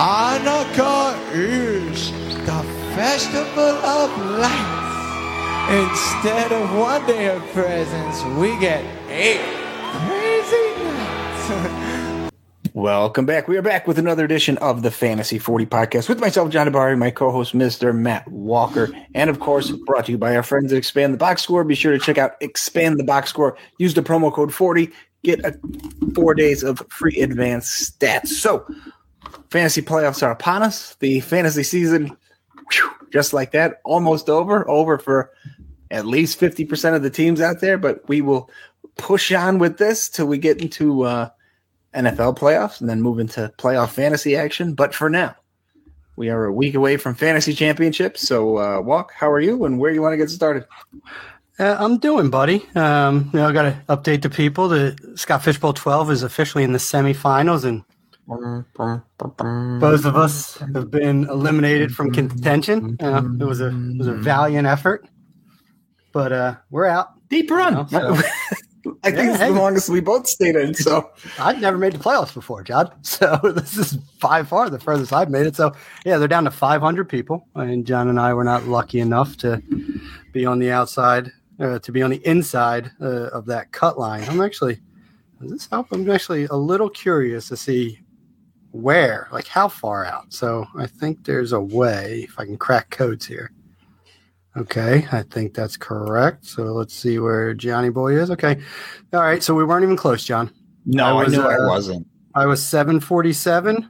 Hanukkah is the festival of lights. Instead of one day of presents, we get eight crazy nights. Welcome back. We are back with another edition of the Fantasy 40 podcast with myself, John Dabari, my co-host, Mr. Matt Walker, and of course, brought to you by our friends at Expand the Box Score. Be sure to check out Expand the Box Score. Use the promo code 40. Get a four days of free advanced stats. So, fantasy playoffs are upon us. The fantasy season, whew, just like that, almost over. Over for at least 50% of the teams out there, but we will push on with this till we get into uh, NFL playoffs and then move into playoff fantasy action. But for now, we are a week away from fantasy championships. So, uh, Walk, how are you and where you want to get started? Uh, I'm doing, buddy. Um, you know, I got to update the people. The Scott Fishbowl 12 is officially in the semifinals, and both of us have been eliminated from contention. Uh, it was a it was a valiant effort, but uh, we're out. Deep run. You know, so- I think Yeah, it's hey. the longest we both stayed in. So, I've never made the playoffs before, John. So this is by far the furthest I've made it. So yeah, they're down to 500 people, and John and I were not lucky enough to be on the outside, uh, to be on the inside uh, of that cut line. I'm actually, does this help? I'm actually a little curious to see where, like how far out. So I think there's a way if I can crack codes here. Okay, I think that's correct. So let's see where Johnny Boy is. Okay, all right. So we weren't even close, John. no, I I, was, knew I uh, wasn't. I was 747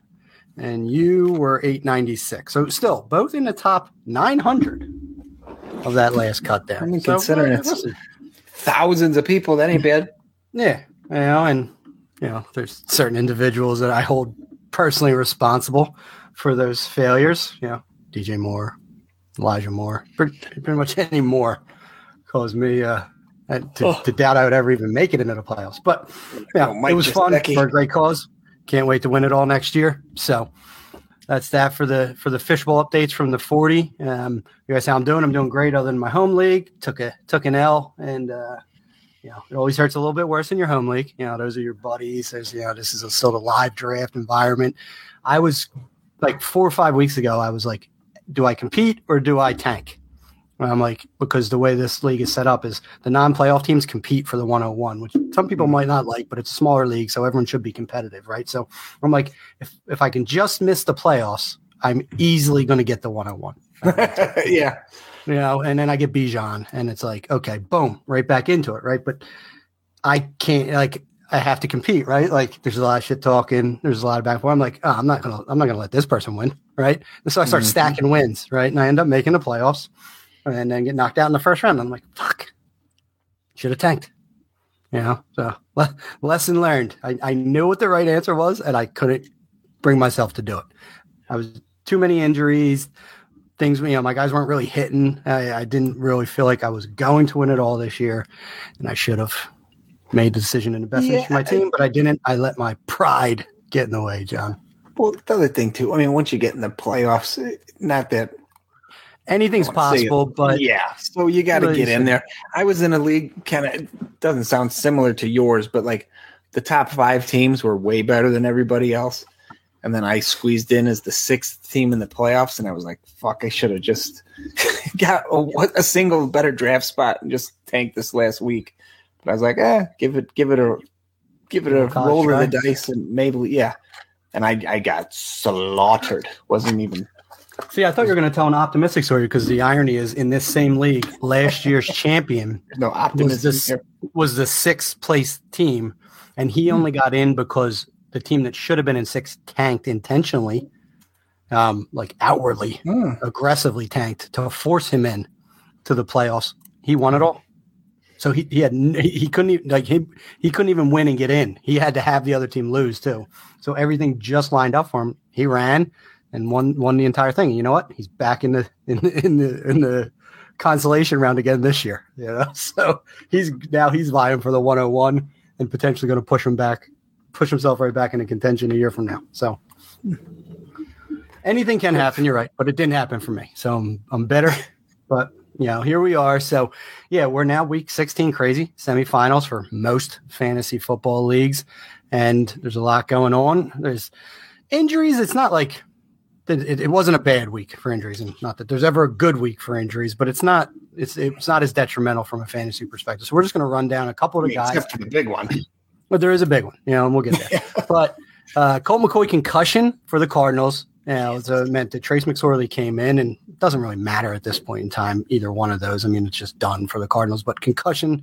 and you were 896. So still both in the top 900 of that last cut there. I mean, So, considering well, it's- listen, Thousands of people. That ain't bad. yeah, you know, and you know, there's certain individuals that I hold personally responsible for those failures. You know, DJ Moore, Elijah Moore, pretty, pretty much any more caused me uh, to, Oh. to doubt I would ever even make it into the playoffs. But yeah, Oh, it was fun Gesicki. for a great cause. Can't wait to win it all next year. So that's that for the for the fishbowl updates from the 40. Um, you guys, how I'm doing? I'm doing great. Other than my home league, took a took an L, and uh, you know it always hurts a little bit worse in your home league. You know those are your buddies. There's you know this is a, still a live draft environment. I was like four or five weeks ago. I was like, do I compete or do I tank? And I'm like, because the way this league is set up is the non-playoff teams compete for the 101, which some people might not like, but it's a smaller league, so everyone should be competitive, right? So I'm like, if if I can just miss the playoffs, I'm easily going to get the 101. yeah. You know, and then I get Bijan, and it's like, okay, boom, right back into it, right? But I can't like I have to compete, right? Like there's a lot of shit talking, there's a lot of back and forth. I'm like, oh, I'm not gonna I'm not gonna let this person win, right? And so I start Mhm. stacking wins, right? And I end up making the playoffs and then get knocked out in the first round. I'm like, fuck, should have tanked. You know, so le- lesson learned. I, I knew what the right answer was, and I couldn't bring myself to do it. I was too many injuries, things. You know, my guys weren't really hitting. I, I didn't really feel like I was going to win it all this year, and I should have made the decision in the best interest of my Yeah. team. But I didn't. I let my pride get in the way, John. Well, the other thing too. I mean, once you get in the playoffs, eh, not that Anything's I wanna say it. possible, but yeah. So you got to Really get in there. I was in a league, kind of doesn't sound similar to yours, but like the top five teams were way better than everybody else. And then I squeezed in as the sixth team in the playoffs, and I was like, "Fuck! I should have just got a, a single better draft spot and just tanked this last week." But I was like, "Eh, give it, give it a, give it a College roll of the dice, and maybe, yeah." And I, I got slaughtered. wasn't even See, I thought you were going to tell an optimistic story because the irony is in this same league, last year's champion no was optimism this here. was the sixth place team, and he only got in because the team that should have been in sixth tanked intentionally, um, like outwardly, Hmm. aggressively tanked to force him in to the playoffs. He won it all. So he, he had he he couldn't even like he he couldn't even win and get in. He had to have the other team lose too. So everything just lined up for him. He ran and won won the entire thing. You know what? He's back in the in the in the, in the consolation round again this year. You know, so he's now he's vying for the 101 and potentially going to push him back, push himself right back into contention a year from now. So anything can happen. You're right, but it didn't happen for me. So I'm I'm better, but you know here we are. So yeah, we're now week 16, crazy semifinals for most fantasy football leagues, and there's a lot going on. There's injuries. It's not like it, it, wasn't a bad week for injuries, and not that there's ever a good week for injuries, but it's not it's it's not as detrimental from a fantasy perspective. So we're just going to run down a couple of the guys. Except for the big one. But there is a big one, you know, and we'll get there. but uh, Colt McCoy concussion for the Cardinals. You know, it uh, meant that Trace McSorley came in, and it doesn't really matter at this point in time, either one of those. I mean, it's just done for the Cardinals. But concussion,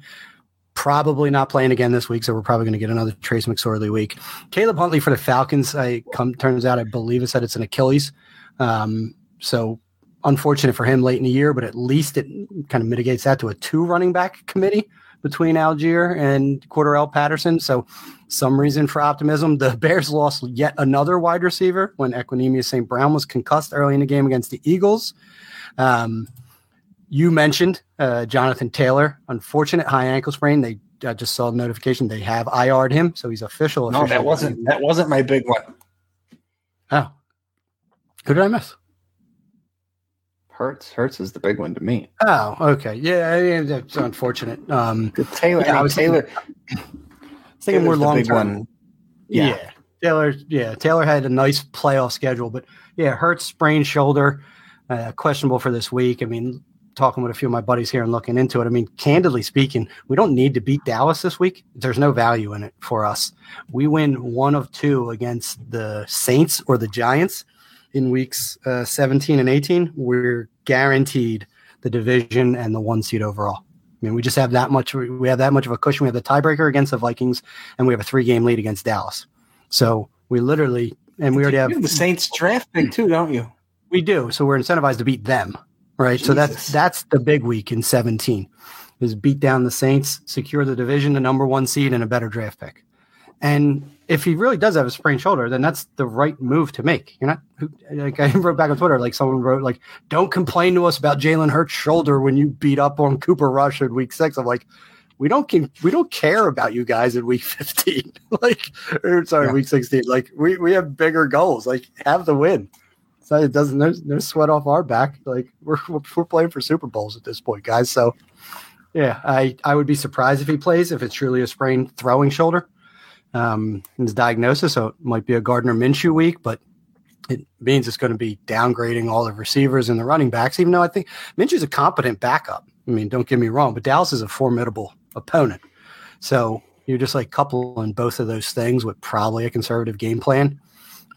probably not playing again this week, so we're probably going to get another Trace McSorley week. Caleb Huntley for the Falcons, I come turns out I believe it said it's an Achilles. Um, so unfortunate for him late in the year, but at least it kind of mitigates that to a two running back committee between Algier and Cordarrelle Patterson. So some reason for optimism. The Bears lost yet another wide receiver when Equanimeous St. Brown was concussed early in the game against the Eagles. Um, you mentioned uh, Jonathan Taylor, unfortunate high ankle sprain. They uh, just saw the notification they have IR'd him, so he's official. No, that wasn't that wasn't my big one. Oh, who did I miss? Hurts. Hurts is the big one to me. Oh, okay. Yeah, mean, that's unfortunate. Um, Taylor. Yeah, I, mean, I was Taylor. Thinking, more long term. Yeah. yeah. Taylor. Yeah, Taylor had a nice playoff schedule, but yeah, Hurts sprained shoulder, uh, questionable for this week. I mean, talking with a few of my buddies here and looking into it. I mean, candidly speaking, we don't need to beat Dallas this week. There's no value in it for us. We win one of two against the Saints or the Giants in weeks uh, 17 and 18, we're guaranteed the division and the one seed overall. I mean, we just have that much. We have that much of a cushion. We have the tiebreaker against the Vikings, and we have a three-game lead against Dallas. So we literally, and we already have the Saints draft pick too, don't you? We do. So we're incentivized to beat them, right? Jesus. So that's that's the big week in 17 is beat down the Saints, secure the division, the number one seed, and a better draft pick. And if he really does have a sprained shoulder, then that's the right move to make. You're not like I wrote back on Twitter, like someone wrote, like, don't complain to us about Jalen Hurts' shoulder when you beat up on Cooper Rush in week six. I'm like, we don't we don't care about you guys in week 15. like, or, sorry, yeah. week 16. Like, we, we have bigger goals. Like, have the win. So it doesn't there's no sweat off our back. Like we're we're playing for Super Bowls at this point, guys. So yeah, I I would be surprised if he plays if it's truly a sprained throwing shoulder um, his diagnosis. So it might be a Gardner Minshew week, but it means it's going to be downgrading all the receivers and the running backs, even though I think Minshew's a competent backup. I mean, don't get me wrong, but Dallas is a formidable opponent. So you're just like coupling both of those things with probably a conservative game plan.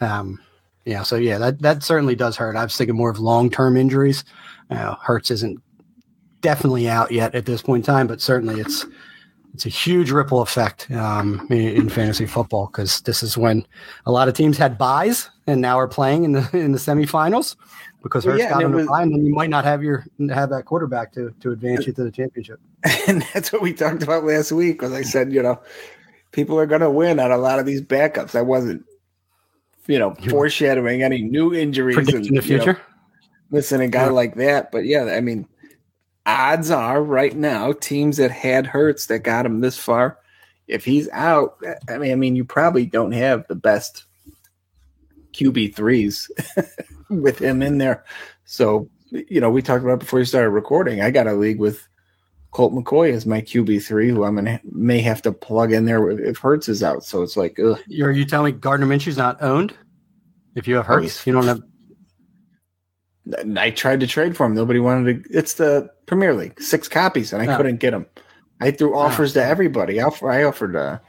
Um, yeah, so yeah, that that certainly does hurt. I was thinking more of long term injuries. Uh, Hurts isn't definitely out yet at this point in time, but certainly it's it's a huge ripple effect um, in, fantasy football because this is when a lot of teams had buys and now are playing in the in the semifinals because Hurts yeah, got them bye, and then you might not have your have that quarterback to to advance you to the championship. And that's what we talked about last week. Because I said, you know, people are going to win on a lot of these backups. I wasn't, you know, foreshadowing any new injuries in the future. Know, missing a guy yeah. like that, but yeah, I mean odds are right now teams that had Hurts that got him this far, if he's out, I mean, I mean, you probably don't have the best QB threes with him in there. So, you know, we talked about before you started recording. I got a league with Colt McCoy as my QB three, who I'm gonna may have to plug in there if Hurts is out. So it's like, ugh. Are you telling me Gardner Minshew's not owned? If you have oh, Hurts, oh, you don't have I tried to trade for him. Nobody wanted to. It's the Premier League, six copies, and I couldn't get them. I threw offers to everybody. I offered a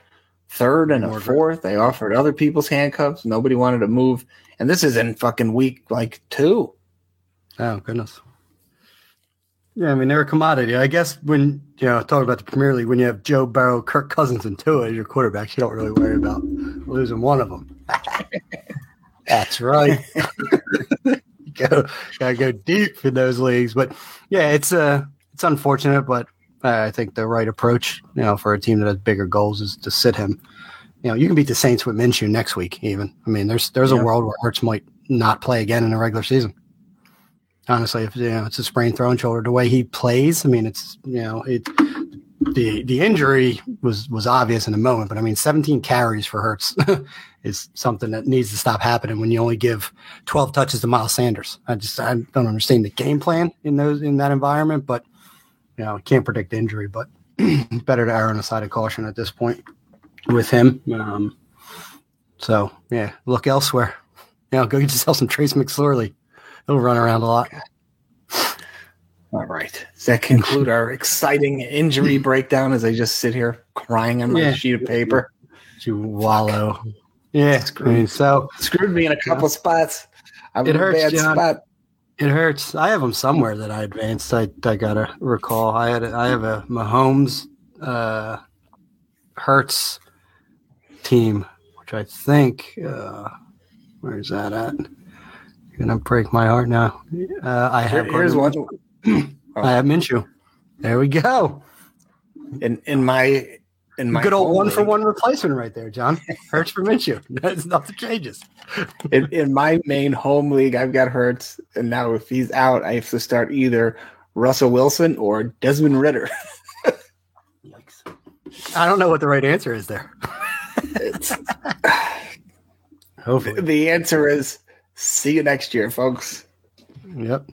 third and a fourth. I offered other people's handcuffs. Nobody wanted to move. And this is in fucking week like two. Oh goodness. Yeah, I mean they're a commodity. I guess when you know talk about the Premier League, when you have Joe Burrow, Kirk Cousins, and Tua as your quarterbacks, you don't really worry about losing one of them. That's right. go gotta go deep in those leagues. But yeah, it's uh it's unfortunate, but I think the right approach, you know, for a team that has bigger goals is to sit him. You know, you can beat the Saints with Minshew next week. Even I mean, there's there's yeah. a world where Hurts might not play again in the regular season. Honestly, if you know it's a sprained throwing shoulder, the way he plays, I mean, it's you know it the the injury was was obvious in the moment, but I mean, 17 carries for Hurts is something that needs to stop happening when you only give 12 touches to Miles Sanders. I just I don't understand the game plan in those in that environment, but you know, can't predict injury, but better to err on the side of caution at this point with him. Um, so yeah, look elsewhere. You know, go get yourself some Trace McSorley. He'll run around a lot. All right. Does that conclude our exciting injury breakdown as I just sit here crying on my Yeah. sheet of paper? You wallow. Yeah. I mean, so Screwed me in a couple spots. I'm It hurts, bad John. spot. it hurts. I have them somewhere that I advanced. I, I gotta recall. I had a, I have a Mahomes, uh, Hurts team, which I think. Uh, where's that at? You're gonna break my heart now. Uh, I Here- have. here's one Oh. I have Minshew. There we go. in in my in my Good old one for one replacement right there, John. Hurts for Minshew. That's nothing changes. in, in my main home league, I've got Hurts, and now if he's out, I have to start either Russell Wilson or Desmond Ridder. Yikes! I don't know what the right answer is there. Hopefully. the answer is see you next year, folks. Yep.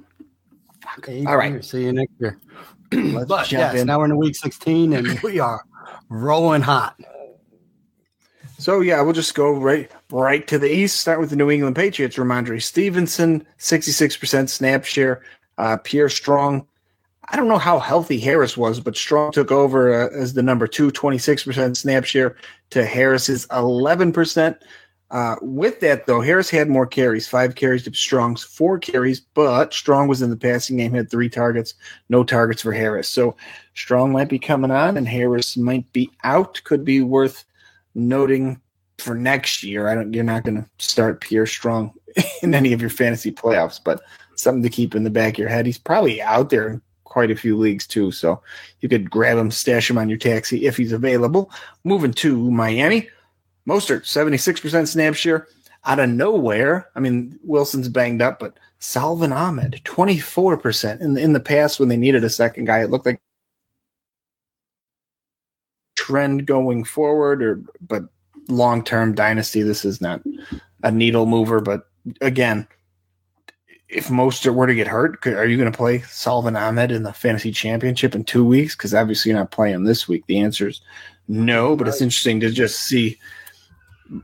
All right. See you next year. Let's But jump yes, in. now we're in week 16 and we are rolling hot. So yeah, we'll just go right right to the east. Start with the New England Patriots. Rhamondre Stevenson, sixty six percent snap share. Uh, Pierre Strong. I don't know how healthy Harris was, but Strong took over uh, as the number two, 26 percent snap share to Harris's eleven percent. Uh, with that though, Harris had more carries, five carries to Strong's four carries, but Strong was in the passing game, had three targets, no targets for Harris. So Strong might be coming on, and Harris might be out. Could be worth noting for next year. I don't. You're not going to start Pierre Strong in any of your fantasy playoffs, but something to keep in the back of your head. He's probably out there in quite a few leagues too, so you could grab him, stash him on your taxi if he's available. Moving to Miami, Mostert, 76% snap share out of nowhere. I mean, Wilson's banged up, but Salvon Ahmed, 24%. In the, in the past, when they needed a second guy, it looked like trend going forward or but long term dynasty this is not a needle mover but again if Mostert were to get hurt could, are you going to play Salvon Ahmed in the fantasy championship in two weeks because obviously you're not playing this week the answer is no but it's interesting to just see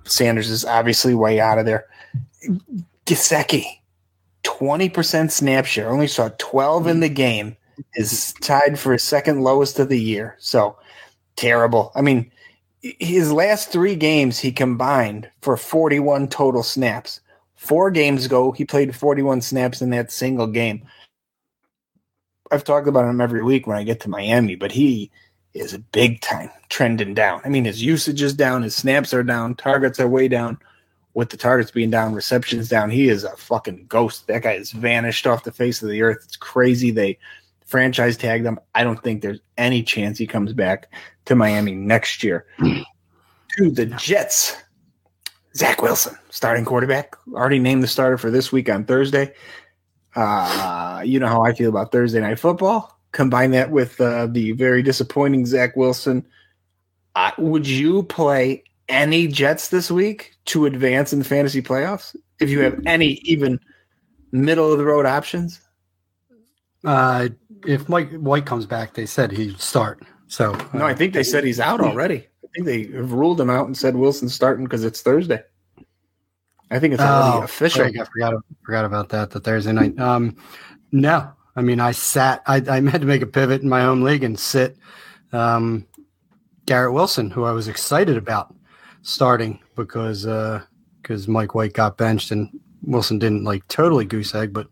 Sanders is obviously way out of there Gesicki 20% snap share only saw 12 in the game is tied for second lowest of the year so terrible. I mean, his last three games he combined for 41 total snaps. Four games ago, he played 41 snaps in that single game. I've talked about him every week when I get to Miami, but he is a big time trending down. I mean, his usage is down, his snaps are down, targets are way down. With the targets being down, receptions down, he is a fucking ghost. That guy has vanished off the face of the earth. It's crazy. They franchise tagged him. I don't think there's any chance he comes back to Miami next year. to the Jets, Zach Wilson, starting quarterback, already named the starter for this week on Thursday. Uh, you know how I feel about Thursday night football. Combine that with uh, the very disappointing Zach Wilson. Uh, would you play any Jets this week to advance in the fantasy playoffs? If you have any even middle of the road options? Uh, if Mike White comes back, they said he'd start. So uh, No, I think they said he's out already. I think they have ruled him out and said Wilson's starting because it's Thursday. I think it's already Oh, official. Craig, I forgot forgot about that. The Thursday night. Um, no, I mean I sat. I, I had to make a pivot in my home league and sit um, Garrett Wilson, who I was excited about starting because because Mike White got benched and Wilson didn't like totally goose egg, but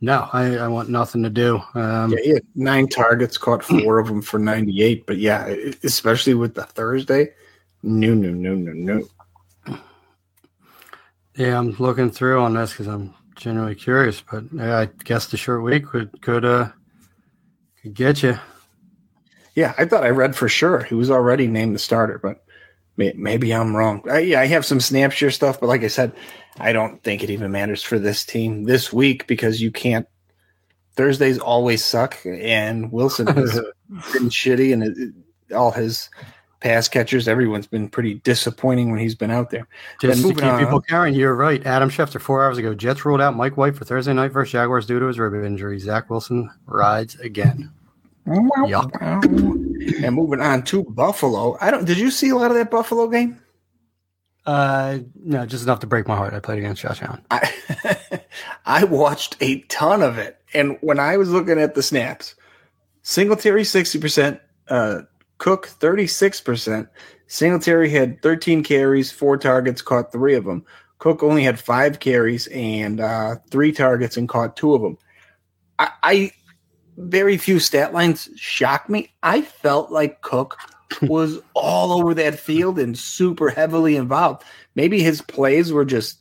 no, I, I want nothing to do. Um, Yeah, he had nine targets, caught four of them for 98. But yeah, especially with the Thursday, no, no, no, no, no. Yeah, I'm looking through on this because I'm genuinely curious, but I guess the short week could could uh could get you. Yeah, I thought I read for sure he was already named the starter, but may- maybe I'm wrong. I, yeah, I have some snap share stuff, but like I said, I don't think it even matters for this team this week because you can't. Thursdays always suck, and Wilson has been shitty, and it, it- all his pass catchers, everyone's been pretty disappointing when he's been out there. Just Then to keep on. people carrying, you're right. Adam Schefter four hours ago. Jets ruled out Mike White for Thursday night versus Jaguars due to his rib injury. Zach Wilson rides again. And moving on to Buffalo. I don't. Did you see a lot of that Buffalo game? Uh, no, just enough to break my heart. I played against Josh Allen. I, I watched a ton of it, and when I was looking at the snaps, Singletary sixty percent, uh, Cook thirty six percent. Singletary had thirteen carries, four targets, caught three of them. Cook only had five carries and uh, three targets and caught two of them. I, I very few stat lines shocked me. I felt like Cook was all over that field and super heavily involved. Maybe his plays were just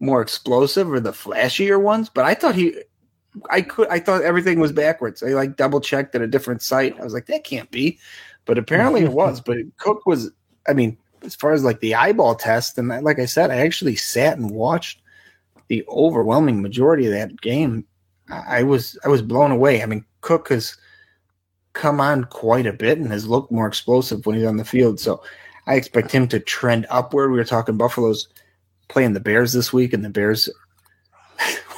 more explosive or the flashier ones, but I thought he I could I thought everything was backwards. I like double checked at a different site. I was like, that can't be. But apparently it was. But Cook was I mean, as far as like the eyeball test, and like I said, I actually sat and watched the overwhelming majority of that game. I was I was blown away. I mean, Cook has come on quite a bit and has looked more explosive when he's on the field. So I expect him to trend upward. We were talking Buffalo's playing the Bears this week, and the Bears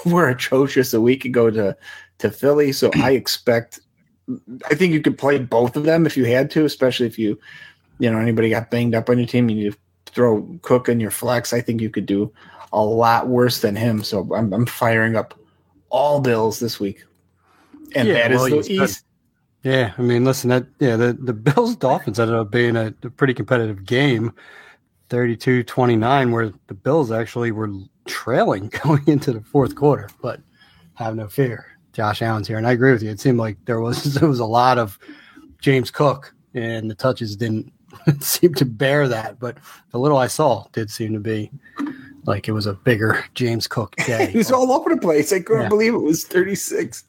were atrocious a week ago to to Philly. So I expect I think you could play both of them if you had to, especially if you you know anybody got banged up on your team. You need to throw Cook in your flex. I think you could do a lot worse than him. So I'm, I'm firing up all Bills this week, and yeah, that well, the East. Yeah, I mean, listen, that yeah, the the Bills Dolphins ended up being a, a pretty competitive game, 32-29, where the Bills actually were trailing going into the fourth quarter. But have no fear, Josh Allen's here, and I agree with you. It seemed like there was there was a lot of James Cook, and the touches didn't seem to bear that. But the little I saw did seem to be like it was a bigger James Cook day. he was all over the place. I couldn't yeah. believe it was thirty six.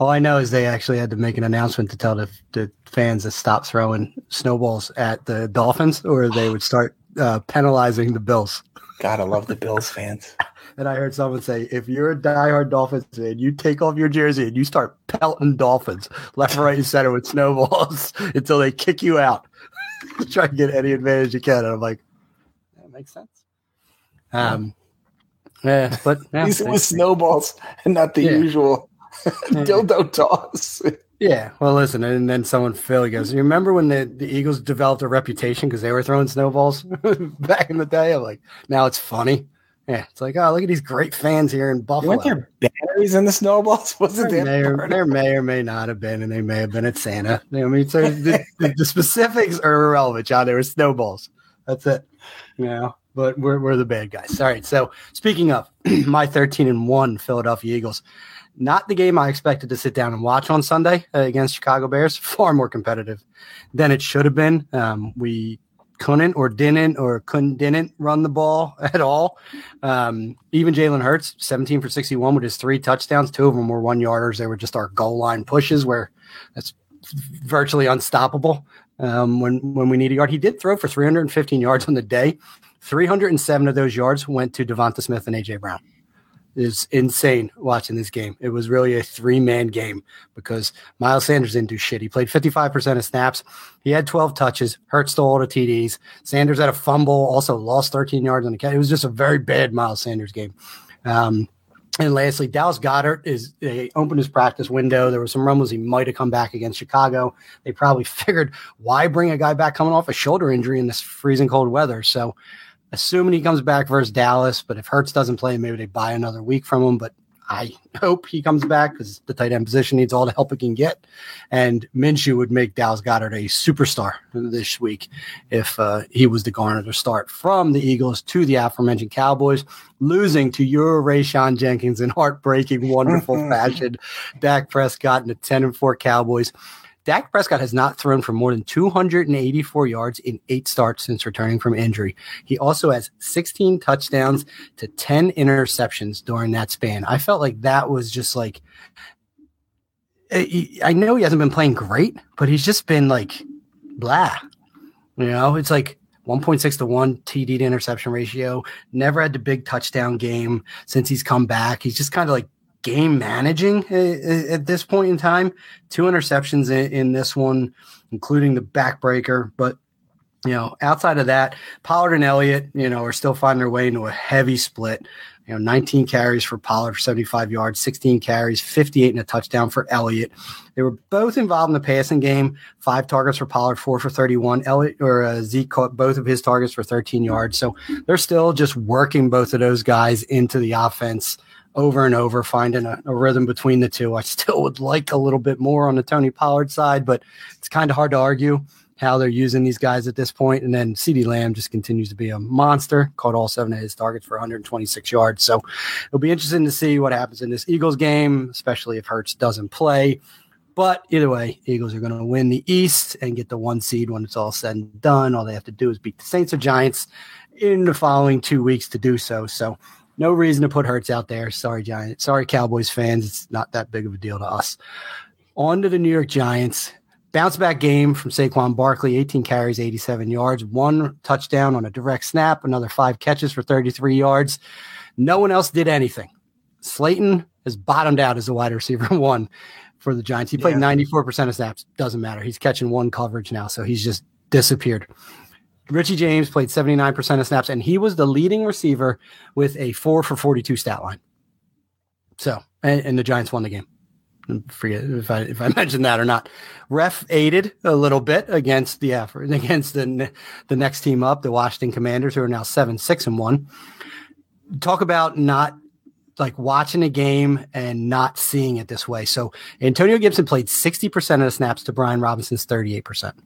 All I know is they actually had to make an announcement to tell the, the fans to stop throwing snowballs at the Dolphins, or they would start uh, penalizing the Bills. God, I love the Bills fans. and I heard someone say, if you're a diehard Dolphins fan, you take off your jersey and you start pelting Dolphins left, right, and center with snowballs until they kick you out. Try to get any advantage you can. And I'm like, that makes sense. Um, yeah, but yeah, these were snowballs and not the yeah. usual dildo toss. Yeah, well, listen, and then someone Philly goes, "You remember when the, the Eagles developed a reputation because they were throwing snowballs back in the day?" I'm like, now it's funny. Yeah, it's like, oh, look at these great fans here in Buffalo. Weren't there batteries in the snowballs? Wasn't there? May or, there may or may not have been, and they may have been at Santa. I mean, so the, the, the, specifics are irrelevant, John. There were snowballs. That's it. You know, but we're we're the bad guys. All right. So speaking of my 13 and one Philadelphia Eagles, not the game I expected to sit down and watch on Sunday uh, against Chicago Bears. Far more competitive than it should have been. Um, we couldn't or didn't or couldn't didn't run the ball at all. Um, even Jalen Hurts, 17 for 61 with his three touchdowns. Two of them were one yarders. They were just our goal line pushes where that's virtually unstoppable um, when when we need a yard. He did throw for 315 yards on the day. 307 of those yards went to Devonta Smith and AJ Brown is insane watching this game. It was really a three man game because Miles Sanders didn't do shit. He played 55% of snaps. He had 12 touches. Hurts stole all the TDs. Sanders had a fumble, also lost 13 yards on the catch. It was just a very bad Miles Sanders game. Um, and lastly, Dallas Goedert is they opened his practice window. There were some rumbles he might have come back against Chicago. They probably figured why bring a guy back coming off a shoulder injury in this freezing cold weather. So assuming he comes back versus Dallas. But if Hurts doesn't play, maybe they buy another week from him. But I hope he comes back because the tight end position needs all the help it can get. And Minshew would make Dallas Goedert a superstar this week if uh, he was the garner to start from the Eagles to the aforementioned Cowboys, losing to your Rayshawn Jenkins in heartbreaking, wonderful fashion. Dak Prescott and the 10 and 4 Cowboys. Dak Prescott has not thrown for more than 284 yards in eight starts since returning from injury. He also has 16 touchdowns to 10 interceptions during that span. I felt like that was just like, eh, I know he hasn't been playing great, but he's just been like blah. You know, it's like 1.6 to 1 TD to interception ratio. Never had the big touchdown game since he's come back. He's just kind of like game managing at this point in time. Two interceptions in, in this one, including the backbreaker. But you know, outside of that, Pollard and Elliott, you know, are still finding their way into a heavy split. You know, 19 carries for Pollard for 75 yards, 16 carries, 58 and a touchdown for Elliott. They were both involved in the passing game. Five targets for Pollard, four for 31. Elliott or uh, Zeke caught both of his targets for 13 yards. So they're still just working both of those guys into the offense over and over, finding a, a, rhythm between the two. I still would like a little bit more on the Tony Pollard side, but it's kind of hard to argue how they're using these guys at this point. And then CeeDee Lamb just continues to be a monster, caught all seven of his targets for 126 yards. So it'll be interesting to see what happens in this Eagles game, especially if Hurts doesn't play. But either way, Eagles are going to win the East and get the one seed when it's all said and done. All they have to do is beat the Saints or Giants in the following two weeks to do so. So no reason to put Hurts out there. Sorry, Giants. Sorry, Cowboys fans. It's not that big of a deal to us. On to the New York Giants. Bounce back game from Saquon Barkley, 18 carries, 87 yards, one touchdown on a direct snap, another five catches for 33 yards. No one else did anything. Slayton has bottomed out as a wide receiver one for the Giants. He played yeah. 94% of snaps. Doesn't matter. He's catching one coverage now, so he's just disappeared. Richie James played 79% of snaps, and he was the leading receiver with a four for 42 stat line. So, and, and the Giants won the game forget if I if I mentioned that or not. Ref aided a little bit against the effort against the the next team up, the Washington Commanders, who are now seven six and one. Talk about not like watching a game and not seeing it this way. So Antonio Gibson played sixty percent of the snaps to Brian Robinson's thirty eight percent.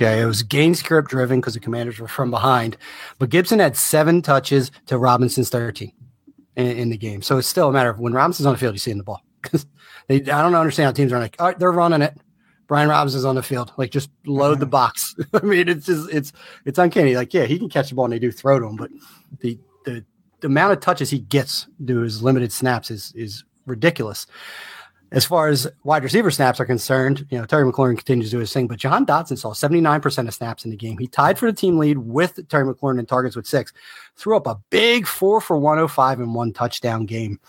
Okay, it was game script driven because the Commanders were from behind, but Gibson had seven touches to Robinson's thirteen in, in the game. So it's still a matter of when Robinson's on the field, you see in the ball. They, I don't understand how teams are like, all right, they're running it. Brian Robinson's on the field. Like, just load the mm-hmm. box. I mean, it's just it's it's uncanny. Like, yeah, he can catch the ball and they do throw to him, but the the, the amount of touches he gets to his limited snaps is is ridiculous. As far as wide receiver snaps are concerned, you know, Terry McLaurin continues to do his thing, but Jahan Dotson saw 79% of snaps in the game. He tied for the team lead with Terry McLaurin in targets with six, threw up a big four for 105 and one touchdown game.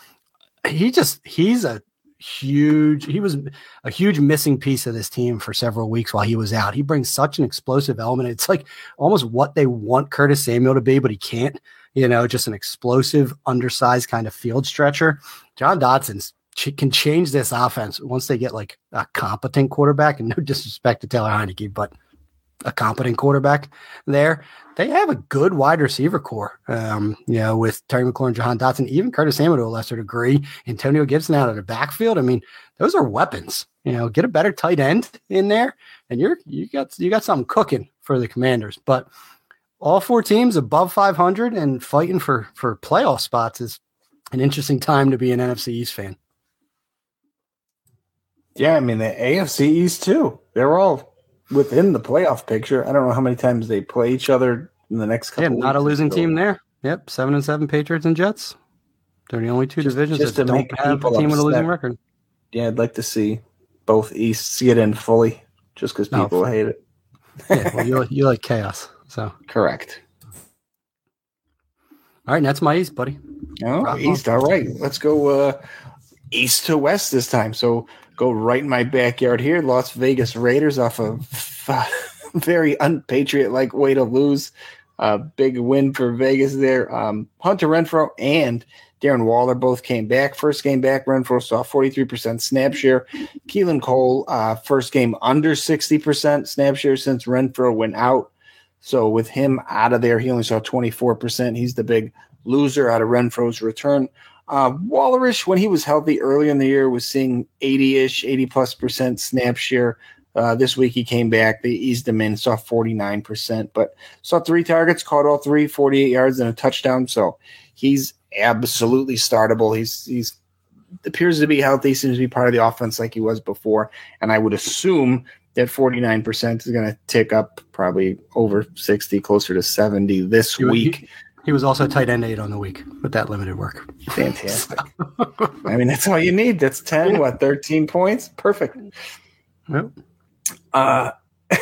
He just, he's a huge he was a huge missing piece of this team for several weeks while he was out. He brings such an explosive element. It's like almost what they want Curtis Samuel to be, but he can't. You know, just an explosive, undersized kind of field stretcher. Jahan Can change this offense once they get like a competent quarterback. And no disrespect to Taylor Heinicke, but a competent quarterback there they have a good wide receiver core. Um, you know, with Terry McLaurin, Jahan Dotson, even Curtis Samuel to a lesser degree, Antonio Gibson out of the backfield. I mean, those are weapons. You know, get a better tight end in there, and you're you got you got something cooking for the Commanders. But all four teams above 500 and fighting for for playoff spots is an interesting time to be an NFC East fan. Yeah, I mean the AFC East too. They're all within the playoff picture. I don't know how many times they play each other in the next couple. Yeah, not a losing team there. Yep, seven and seven Patriots and Jets. They're the only two just, divisions just that don't have a team upset. with a losing record. Yeah, I'd like to see both East see it in fully, just because people no. hate it. yeah, well, you you like chaos, so correct. All right, that's my East, buddy. Oh, Rock East. All right, let's go uh, East to West this time. So go right in my backyard here. Las Vegas Raiders off a very unpatriot like way to lose. A uh, big win for Vegas there. Um, Hunter Renfrow and Darren Waller both came back. First game back, Renfrow saw 43% snap share. Keelan Cole, uh, first game under 60% snap share since Renfro went out. So with him out of there, he only saw 24%. He's the big loser out of Renfrow's return. Uh, Wallerish, when he was healthy early in the year, was seeing 80 ish, 80 plus percent snap share. Uh, this week he came back. They eased him in, saw 49%, but saw three targets, caught all three, 48 yards and a touchdown. So he's absolutely startable. He's, he's, appears to be healthy, seems to be part of the offense like he was before. And I would assume that 49% is going to tick up probably over 60, closer to 70 this week. He was also tight end eight on the week with that limited work. Fantastic. I mean, that's all you need. That's 10, what, 13 points? Perfect. Yep. Uh,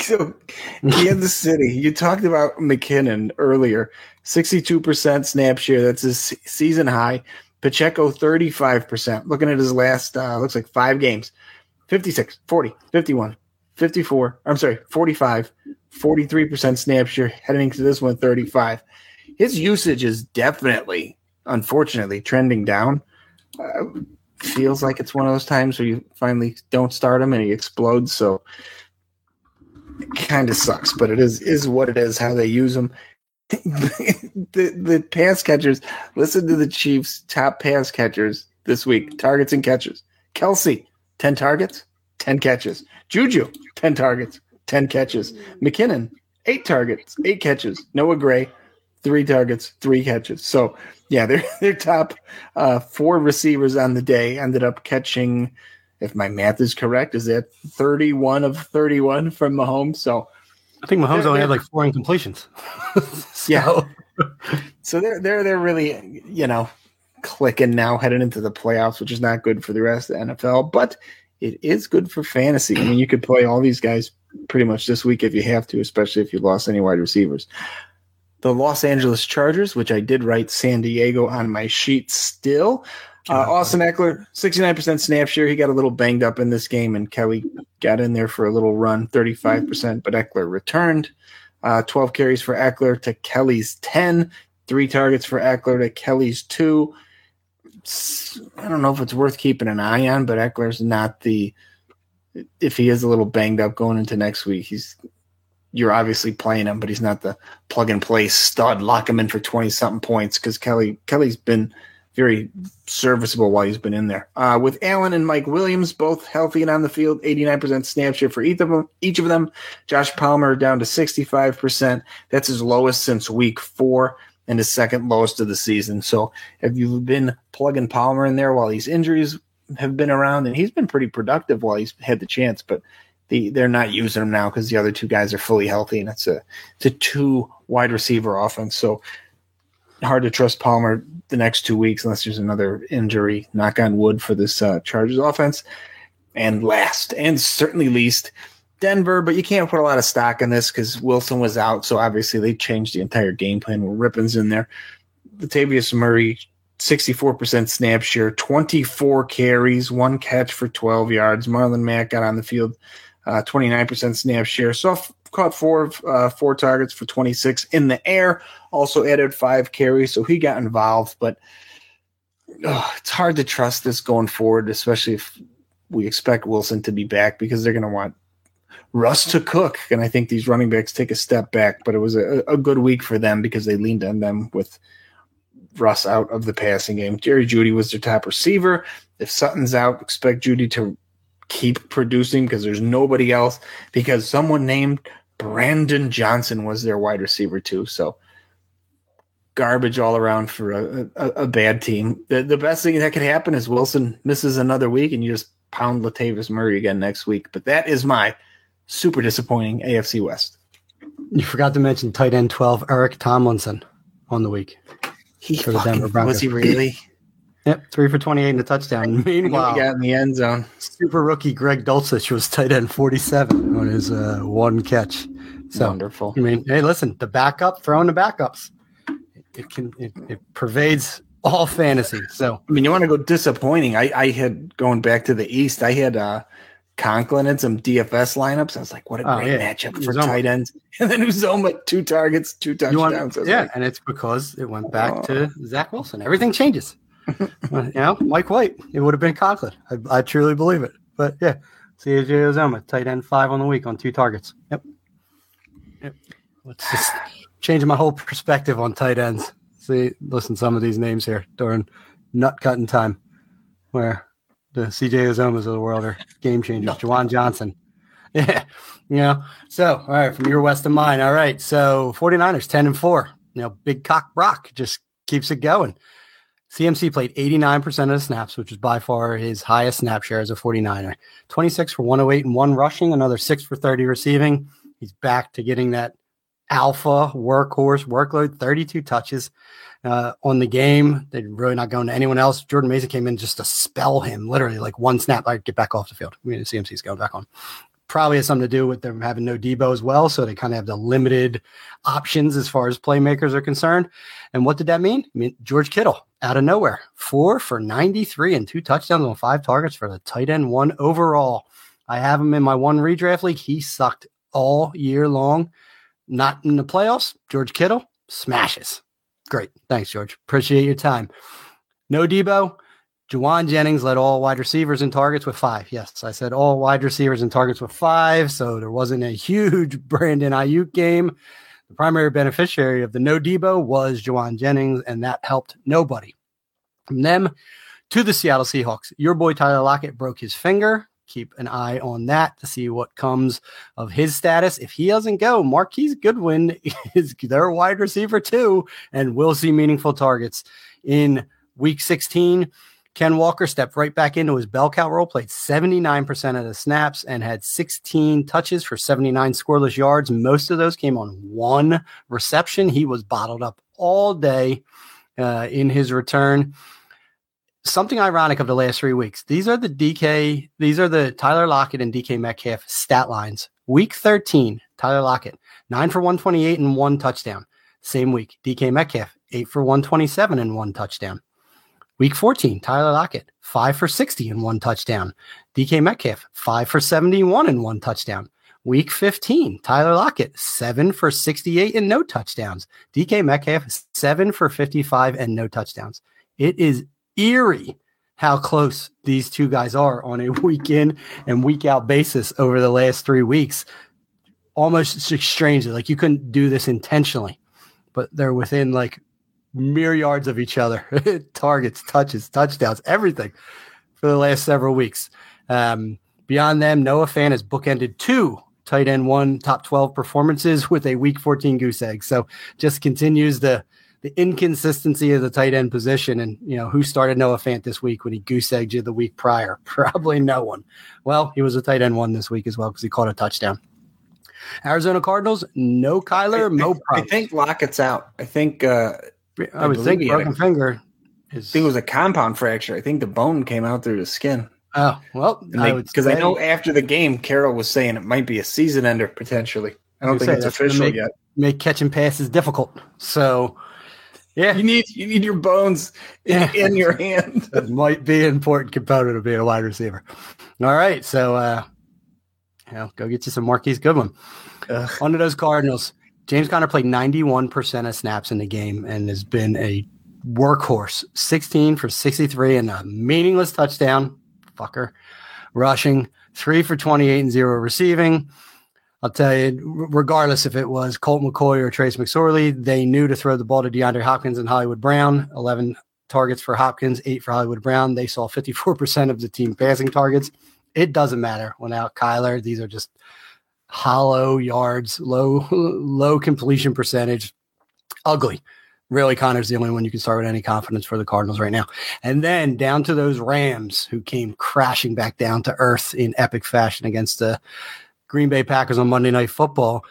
so Kansas City, you talked about McKinnon earlier. 62% snap share. That's his season high. Pacheco, 35%. Looking at his last, uh, looks like five games 56, 40, 51, 54. I'm sorry, 45, 43% snap share, heading into this one, 35. His usage is definitely, unfortunately, trending down. Uh, feels like it's one of those times where you finally don't start him and he explodes. So it kind of sucks, but it is is what it is. How they use him. the the pass catchers. Listen to the Chiefs' top pass catchers this week: targets and catches. Kelce, ten targets, ten catches. Juju, ten targets, ten catches. McKinnon, eight targets, eight catches. Noah Gray, three targets, three catches. So yeah, their their top uh, four receivers on the day ended up catching. If my math is correct, is that thirty-one of thirty-one from Mahomes? So I think Mahomes only had like four incompletions. so. Yeah. so they're they're they're really you know clicking now heading into the playoffs, which is not good for the rest of the NFL, but it is good for fantasy. I mean, you could play all these guys pretty much this week if you have to, especially if you lost any wide receivers. The Los Angeles Chargers, which I did write San Diego on my sheet still. Uh, Austin Ekeler, 69% snap share. He got a little banged up in this game, and Kelley got in there for a little run, 35%, but Ekeler returned. Uh, 12 carries for Ekeler to Kelley's 10, three targets for Ekeler to Kelley's two. I don't know if it's worth keeping an eye on, but Ekeler's not the. If he is a little banged up going into next week, he's you're obviously playing him, but he's not the plug and play stud. Lock him in for twenty something points because Kelley Kelley's been very serviceable while he's been in there. Uh, with Allen and Mike Williams both healthy and on the field, 89% snap share for each of them. Each of them. Josh Palmer down to 65%. That's his lowest since week four and his second lowest of the season. So have you been plugging Palmer in there while these injuries have been around? And he's been pretty productive while he's had the chance, but the they're not using him now because the other two guys are fully healthy and it's a it's a two wide receiver offense. So hard to trust Palmer the next two weeks unless there's another injury. Knock on wood for this uh, Chargers offense. And last and certainly least, Denver, but you can't put a lot of stock in this because Wilson was out. So obviously they changed the entire game plan with Rypien's in there. Latavius Murray, 64% snap share, 24 carries, one catch for 12 yards. Marlon Mack got on the field, uh, 29% snap share. So caught four uh, four targets for 26 in the air. Also added five carries, so he got involved. But oh, it's hard to trust this going forward, especially if we expect Wilson to be back because they're going to want Russ to cook. And I think these running backs take a step back, but it was a, a good week for them because they leaned on them with Russ out of the passing game. Jerry Jeudy was their top receiver. If Sutton's out, expect Jeudy to keep producing because there's nobody else because someone named Brandon Johnson was their wide receiver too. So garbage all around for a, a, a, bad team. The, the best thing that could happen is Wilson misses another week and you just pound Latavius Murray again next week. But that is my super disappointing AFC West. You forgot to mention tight end 12, Eric Tomlinson on the week. He for the Denver Broncos. Was he really? Yep, three for 28 in the touchdown. Meanwhile, he got in the end zone. Super rookie Greg Dulcich was tight end 47 on his uh, one catch. So, Wonderful. I mean, hey, listen, the backup, throwing the backups, it, it can it, it, pervades all fantasy. So, I mean, you want to go disappointing? I, I had going back to the East. I had uh, Conklin and some DFS lineups. I was like, what a oh, great yeah. matchup for Uzomah. tight ends. And then Uzomah, two targets, two touchdowns. Want, yeah, like, and it's because it went back oh. to Zach Wilson. Everything changes. You know, Mike White, it would have been Conklin. I, I truly believe it. But yeah, CJ Uzomah, tight end five on the week on two targets. Yep. Yep. Let's just change my whole perspective on tight ends. See, listen, some of these names here during nut cutting time, where the CJ Uzomahs of the world are game changers. Juwan Johnson. Yeah. You know, so all right, from your west to mine. All right. So 49ers 10 and 4. You know, big cock Brock just keeps it going. CMC played 89% of the snaps, which is by far his highest snap share as a 49er. 26 for 108 and one rushing, another 6 for 30 receiving. He's back to getting that alpha workhorse workload, 32 touches uh, on the game. They're really not going to anyone else. Jordan Mason came in just to spell him, literally like one snap. I get back off the field. I mean, CMC's going back on probably has something to do with them having no Deebo as well. So they kind of have the limited options as far as playmakers are concerned. And what did that mean? I mean, George Kittle out of nowhere, four for 93 and two touchdowns on five targets for the tight end one overall. I have him in my one redraft league. He sucked all year long. Not in the playoffs. George Kittle smashes. Great. Thanks, George. Appreciate your time. No Deebo. Jauan Jennings led all wide receivers in targets with five. Yes, I said all wide receivers in targets with five. So there wasn't a huge Brandon Aiyuk game. The primary beneficiary of the no Deebo was Jauan Jennings, and that helped nobody. From them to the Seattle Seahawks, your boy Tyler Lockett broke his finger. Keep an eye on that to see what comes of his status. If he doesn't go, Marquise Goodwin is their wide receiver too, and will see meaningful targets in week 16. Ken Walker stepped right back into his bell cow role, played 79% of the snaps, and had 16 touches for 79 scoreless yards. Most of those came on one reception. He was bottled up all day uh, in his return. Something ironic of the last three weeks. These are the DK, these are the Tyler Lockett and DK Metcalf stat lines. Week 13, Tyler Lockett, nine for 128 and one touchdown. Same week, DK Metcalf, eight for 127 and one touchdown. Week 14, Tyler Lockett, five for 60 and one touchdown. DK Metcalf, five for 71 and one touchdown. Week 15, Tyler Lockett, seven for 68 and no touchdowns. DK Metcalf, seven for 55 and no touchdowns. It is eerie how close these two guys are on a week in and week out basis over the last three weeks. Almost strangely, like you couldn't do this intentionally, but they're within like mere yards of each other targets, touches, touchdowns, everything for the last several weeks. Um, beyond them, Noah Fant has bookended two tight end one top 12 performances with a week 14 goose egg. So just continues the the inconsistency of the tight end position. And you know, who started Noah Fant this week when he goose egged you the week prior? Probably no one. Well, he was a tight end one this week as well because he caught a touchdown. Arizona Cardinals, no Kyler, I, no I, I think Lockett's out. I think uh I, would think broken a, finger. Is, I think it was a compound fracture. I think the bone came out through the skin. Oh well, because I, I, know after the game, Carroll was saying it might be a season ender potentially. I don't think say, it's official make, yet. Make catching passes difficult. So yeah, you need you need your bones in, in your hand. that might be an important component of being a wide receiver. All right, so uh, you know, go get you some Marquise Goodwin. Ugh. On to those Cardinals. James Conner played 91% of snaps in the game and has been a workhorse. 16 for 63 and a meaningless touchdown. Fucker. Rushing, three for 28 and zero receiving. I'll tell you, regardless if it was Colt McCoy or Trace McSorley, they knew to throw the ball to DeAndre Hopkins and Hollywood Brown. 11 targets for Hopkins, eight for Hollywood Brown. They saw 54% of the team passing targets. It doesn't matter When out Kyler. These are just hollow yards, low low completion percentage, ugly. Really, Conner's the only one you can start with any confidence for the Cardinals right now. And then down to those Rams who came crashing back down to earth in epic fashion against the Green Bay Packers on Monday Night Football.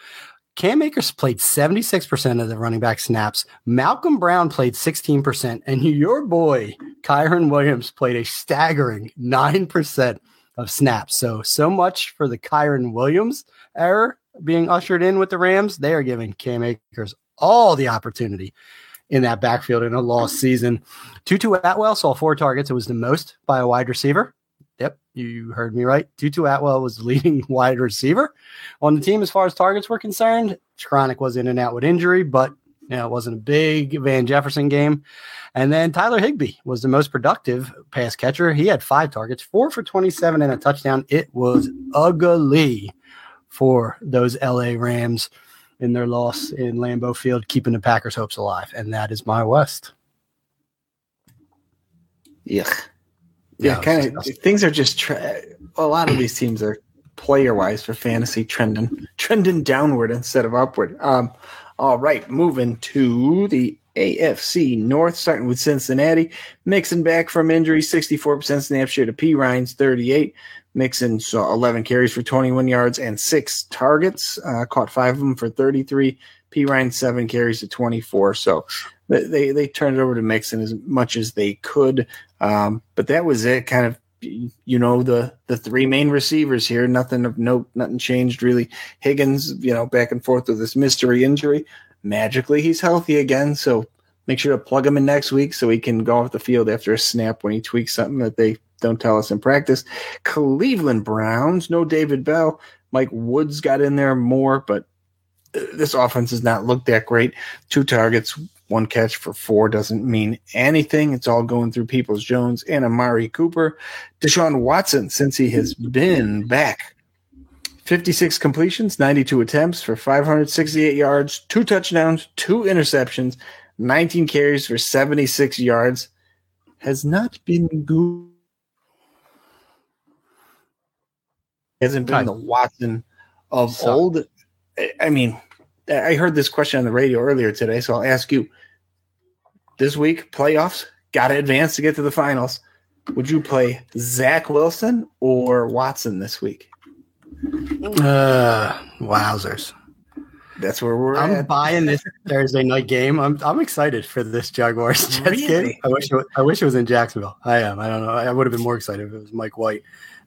Cam Akers played 76% of the running back snaps. Malcolm Brown played 16%. And your boy, Kyren Williams, played a staggering 9% of snaps. So, so much for the Kyren Williams error being ushered in with the Rams. They are giving Cam Akers all the opportunity in that backfield in a lost mm-hmm. season. Tutu Atwell saw four targets. It was the most by a wide receiver. Yep, you heard me right. Tutu Atwell was the leading wide receiver on the team as far as targets were concerned. Chronic was in and out with injury, but you know, it wasn't a big Van Jefferson game. And then Tyler Higbee was the most productive pass catcher. He had five targets, four for 27 and a touchdown. It was ugly for those LA Rams in their loss in Lambeau Field, keeping the Packers' hopes alive. And that is my West. Yeah. Yeah, kind of. Things are just tra- a lot of these teams are player wise for fantasy trending trending downward instead of upward. Um, all right, moving to the AFC North, starting with Cincinnati. Mixon back from injury, 64% snap share to Perine's 38. Mixon saw 11 carries for 21 yards and six targets, uh, caught five of them for 33. Perine, seven carries to 24. So they, they turned it over to Mixon as much as they could. Um, but that was it. Kind of, you know, the the three main receivers here. Nothing of note. Nothing changed really. Higgins, you know, back and forth with this mystery injury. Magically, he's healthy again. So make sure to plug him in next week so he can go off the field after a snap when he tweaks something that they don't tell us in practice. Cleveland Browns, no David Bell. Mike Woods got in there more, but this offense does not look that great. Two targets, one catch for four doesn't mean anything. It's all going through Peoples Jones and Amari Cooper. Deshaun Watson, since he has been back, 56 completions, 92 attempts for 568 yards, two touchdowns, two interceptions, 19 carries for 76 yards. Has not been good. Hasn't been the Watson of So- old. I- I mean, I heard this question on the radio earlier today, so I'll ask you. This week, playoffs, got to advance to get to the finals. Would you play Zach Wilson or Watson this week? Uh, wowzers! That's where we're I'm at. buying this Thursday night game. I'm I'm excited for this Jaguars Jets Really? game. I wish it was, I wish it was in Jacksonville. I am. I don't know. I would have been more excited if it was Mike White.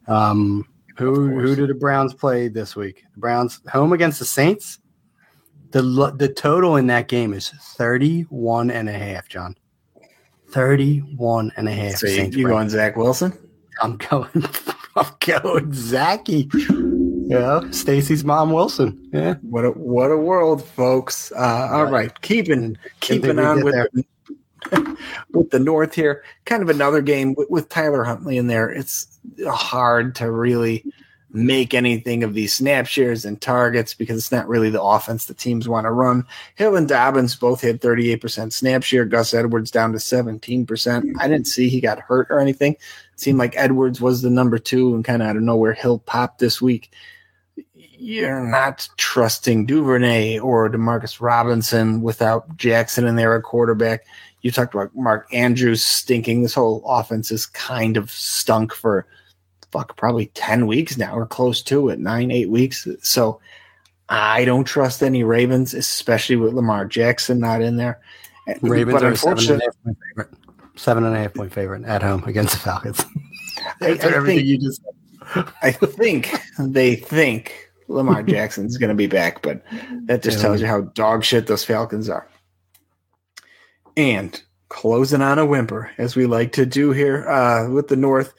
Um, who who did the Browns play this week? The Browns home against the Saints. The the total in that game is 31 and a half, John. 31 and a half. So you, you going Zach Wilson? I'm going. I'm going Zachy. Yeah, Stacy's mom Wilson. Yeah, What a what a world, folks! Uh, all right, keeping keeping on with the, with the North here. Kind of another game with, with Tyler Huntley in there. It's hard to really make anything of these snap shares and targets because it's not really the offense the teams want to run. Hill and Dobbins both had 38% snap share. Gus Edwards down to 17%. I didn't see he got hurt or anything. It seemed like Edwards was the number two and kind of out of nowhere Hill popped this week. You're not trusting Duvernay or Demarcus Robinson without Jackson in there at quarterback. You talked about Mark Andrews stinking. This whole offense is kind of stunk for fuck probably 10 weeks now or close to it, nine, eight weeks. So I don't trust any Ravens, especially with Lamar Jackson not in there. Ravens but are a seven and unfortunately, a half point favorite. Seven and a half point favorite at home against the Falcons. I- I think- you just I think they think Lamar Jackson's going to be back, but that just Yeah. tells you how dog shit those Falcons are. And closing on a whimper, as we like to do here uh, with the North.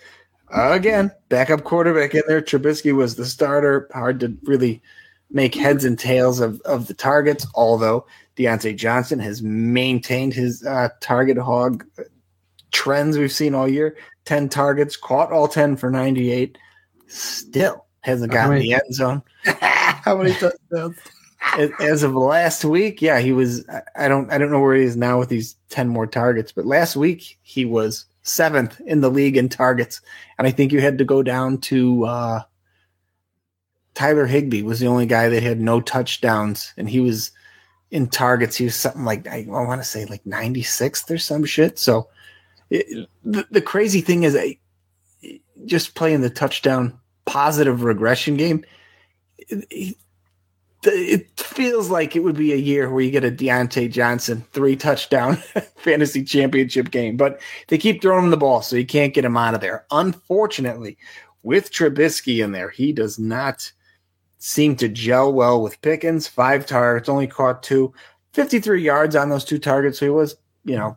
Uh, again, backup quarterback in there. Trubisky was the starter. Hard to really make heads and tails of, of the targets, although Diontae Johnson has maintained his uh, target hog trends we've seen all year. 10 targets, caught all 10 for 98. Still hasn't gotten many- the end zone. how many touchdowns? As- of last week, yeah, he was. I- don't. I don't know where he is now with these ten more targets, but last week he was seventh in the league in targets, and I think you had to go down to uh, Tyler Higbee was the only guy that had no touchdowns, and he was in targets. He was something like I, want to say like ninety sixth or some shit. So it, the the crazy thing is, I just playing the touchdown positive regression game. It, it- feels like it would be a year where you get a Diontae Johnson three touchdown fantasy championship game, but they keep throwing him the ball, so you can't get him out of there. Unfortunately, with Trubisky in there, he does not seem to gel well with Pickens. Five targets, only caught two, 53 yards on those two targets. So he was, you know,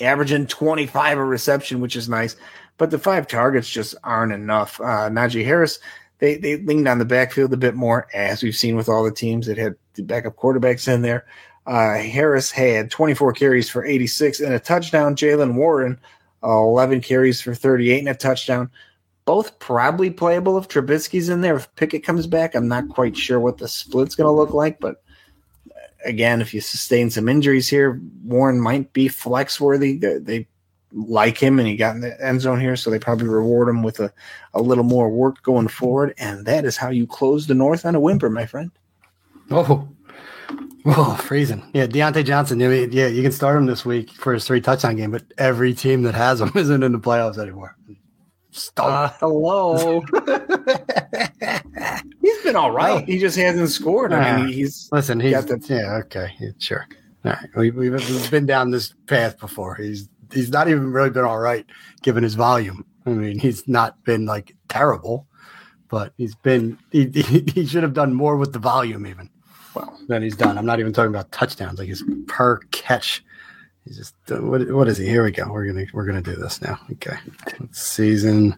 averaging 25 a reception, which is nice. But the five targets just aren't enough. Uh, Najee Harris, they they leaned on the backfield a bit more, as we've seen with all the teams that had the backup quarterbacks in there. Uh, Harris had 24 carries for 86 and a touchdown. Jaylen Warren, uh, 11 carries for 38 and a touchdown. Both probably playable if Trubisky's in there. If Pickett comes back, I'm not quite sure what the split's going to look like, but again, if you sustain some injuries here, Warren might be flex worthy. They, they like him and he got in the end zone here, so they probably reward him with a, a little more work going forward. And that is how you close the North on a whimper, my friend. Oh, oh, freezing. Yeah, Diontae Johnson. I mean, yeah, you can start him this week for his three touchdown game, but every team that has him isn't in the playoffs anymore. Stop. Uh, hello. he's been all right. He just hasn't scored. I mean, ah, he's Listen, he's got the- yeah, okay, yeah, sure. All right, we, we've, we've been down this path before. He's he's not even really been all right given his volume. I mean, he's not been like terrible, but he's been he, he, he should have done more with the volume even well. than he's done. I'm not even talking about touchdowns, like his per catch. He's just uh, what what is he? Here we go. We're gonna we're gonna do this now. Okay, season.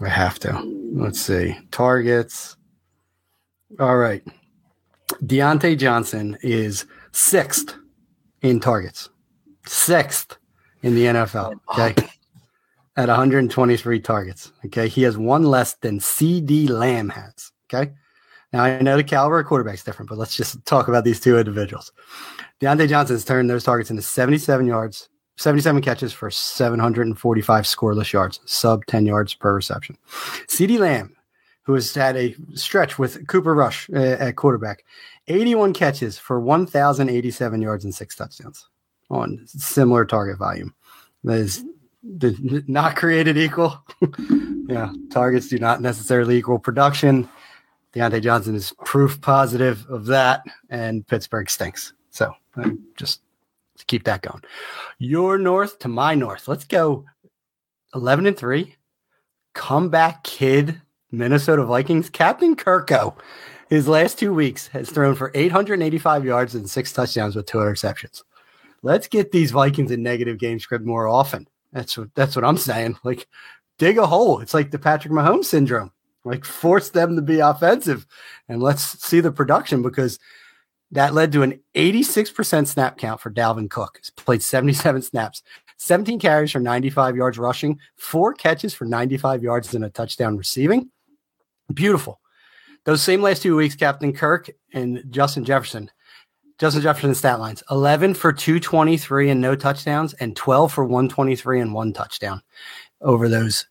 We have to. Let's see targets. All right. Diontae Johnson is sixth in targets, sixth in the NFL. Okay. At 123 targets. Okay. He has one less than CeeDee Lamb has. Okay. Now, I know the caliber of quarterback's different, but let's just talk about these two individuals. Diontae Johnson has turned those targets into 77 yards, 77 catches for 745 scoreless yards, sub 10 yards per reception. CeeDee Lamb, who has had a stretch with Cooper Rush uh, at quarterback, 81 catches for 1,087 yards and six touchdowns on similar target volume. That is not created equal. yeah, targets do not necessarily equal production. Diontae Johnson is proof positive of that, and Pittsburgh stinks. So uh, just keep that going. Your north to my north. Let's go 11 and 3. Comeback kid, Minnesota Vikings, Captain Kirko. His last two weeks has thrown for 885 yards and six touchdowns with two interceptions. Let's get these Vikings in negative game script more often. That's what that's what I'm saying. Like dig a hole. It's like the Patrick Mahomes syndrome. Like force them to be offensive and let's see the production because that led to an 86% snap count for Dalvin Cook. He's played 77 snaps, 17 carries for 95 yards rushing, four catches for 95 yards and a touchdown receiving. Beautiful. Those same last two weeks, Captain Kirk and Justin Jefferson. Justin Jefferson stat lines 11 for 223 and no touchdowns, and 12 for 123 and one touchdown over those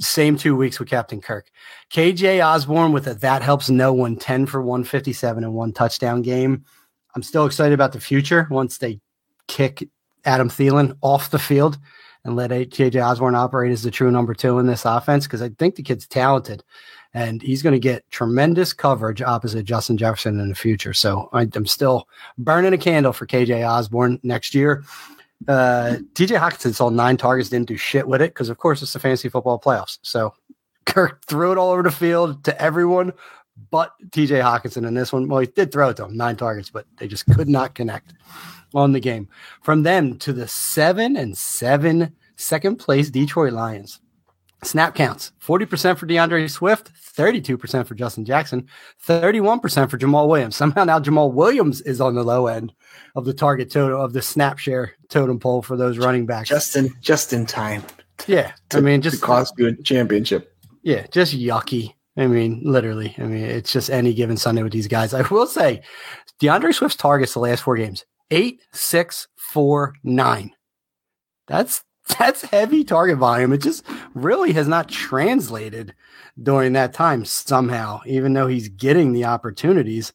same two weeks with Captain Kirk. KJ Osborn with a that helps no one 10 for 157 and one touchdown game. I'm still excited about the future once they kick Adam Thielen off the field and let KJ Osborn operate as the true number two in this offense because I think the kid's talented and he's going to get tremendous coverage opposite Justin Jefferson in the future. So I, am still burning a candle for KJ Osborn next year. Uh, TJ Hockenson saw nine targets, didn't do shit with it because, of course, it's the fantasy football playoffs. So Kirk threw it all over the field to everyone but TJ Hockenson in this one. Well, he did throw it to him, nine targets, but they just could not connect on the game. From them to the seven and seven second place Detroit Lions. Snap counts 40% for D'Andre Swift, 32% for Justin Jackson, 31% for Jamaal Williams. Somehow now Jamaal Williams is on the low end of the target total of the snap share totem pole for those running backs. Just in just in time. Yeah. To, I mean just cost you a championship. Yeah, just yucky. I mean, literally. I mean, it's just any given Sunday with these guys. I will say D'Andre Swift's targets the last four games. Eight, six, four, nine. That's that's heavy target volume. It just really has not translated during that time somehow, even though he's getting the opportunities,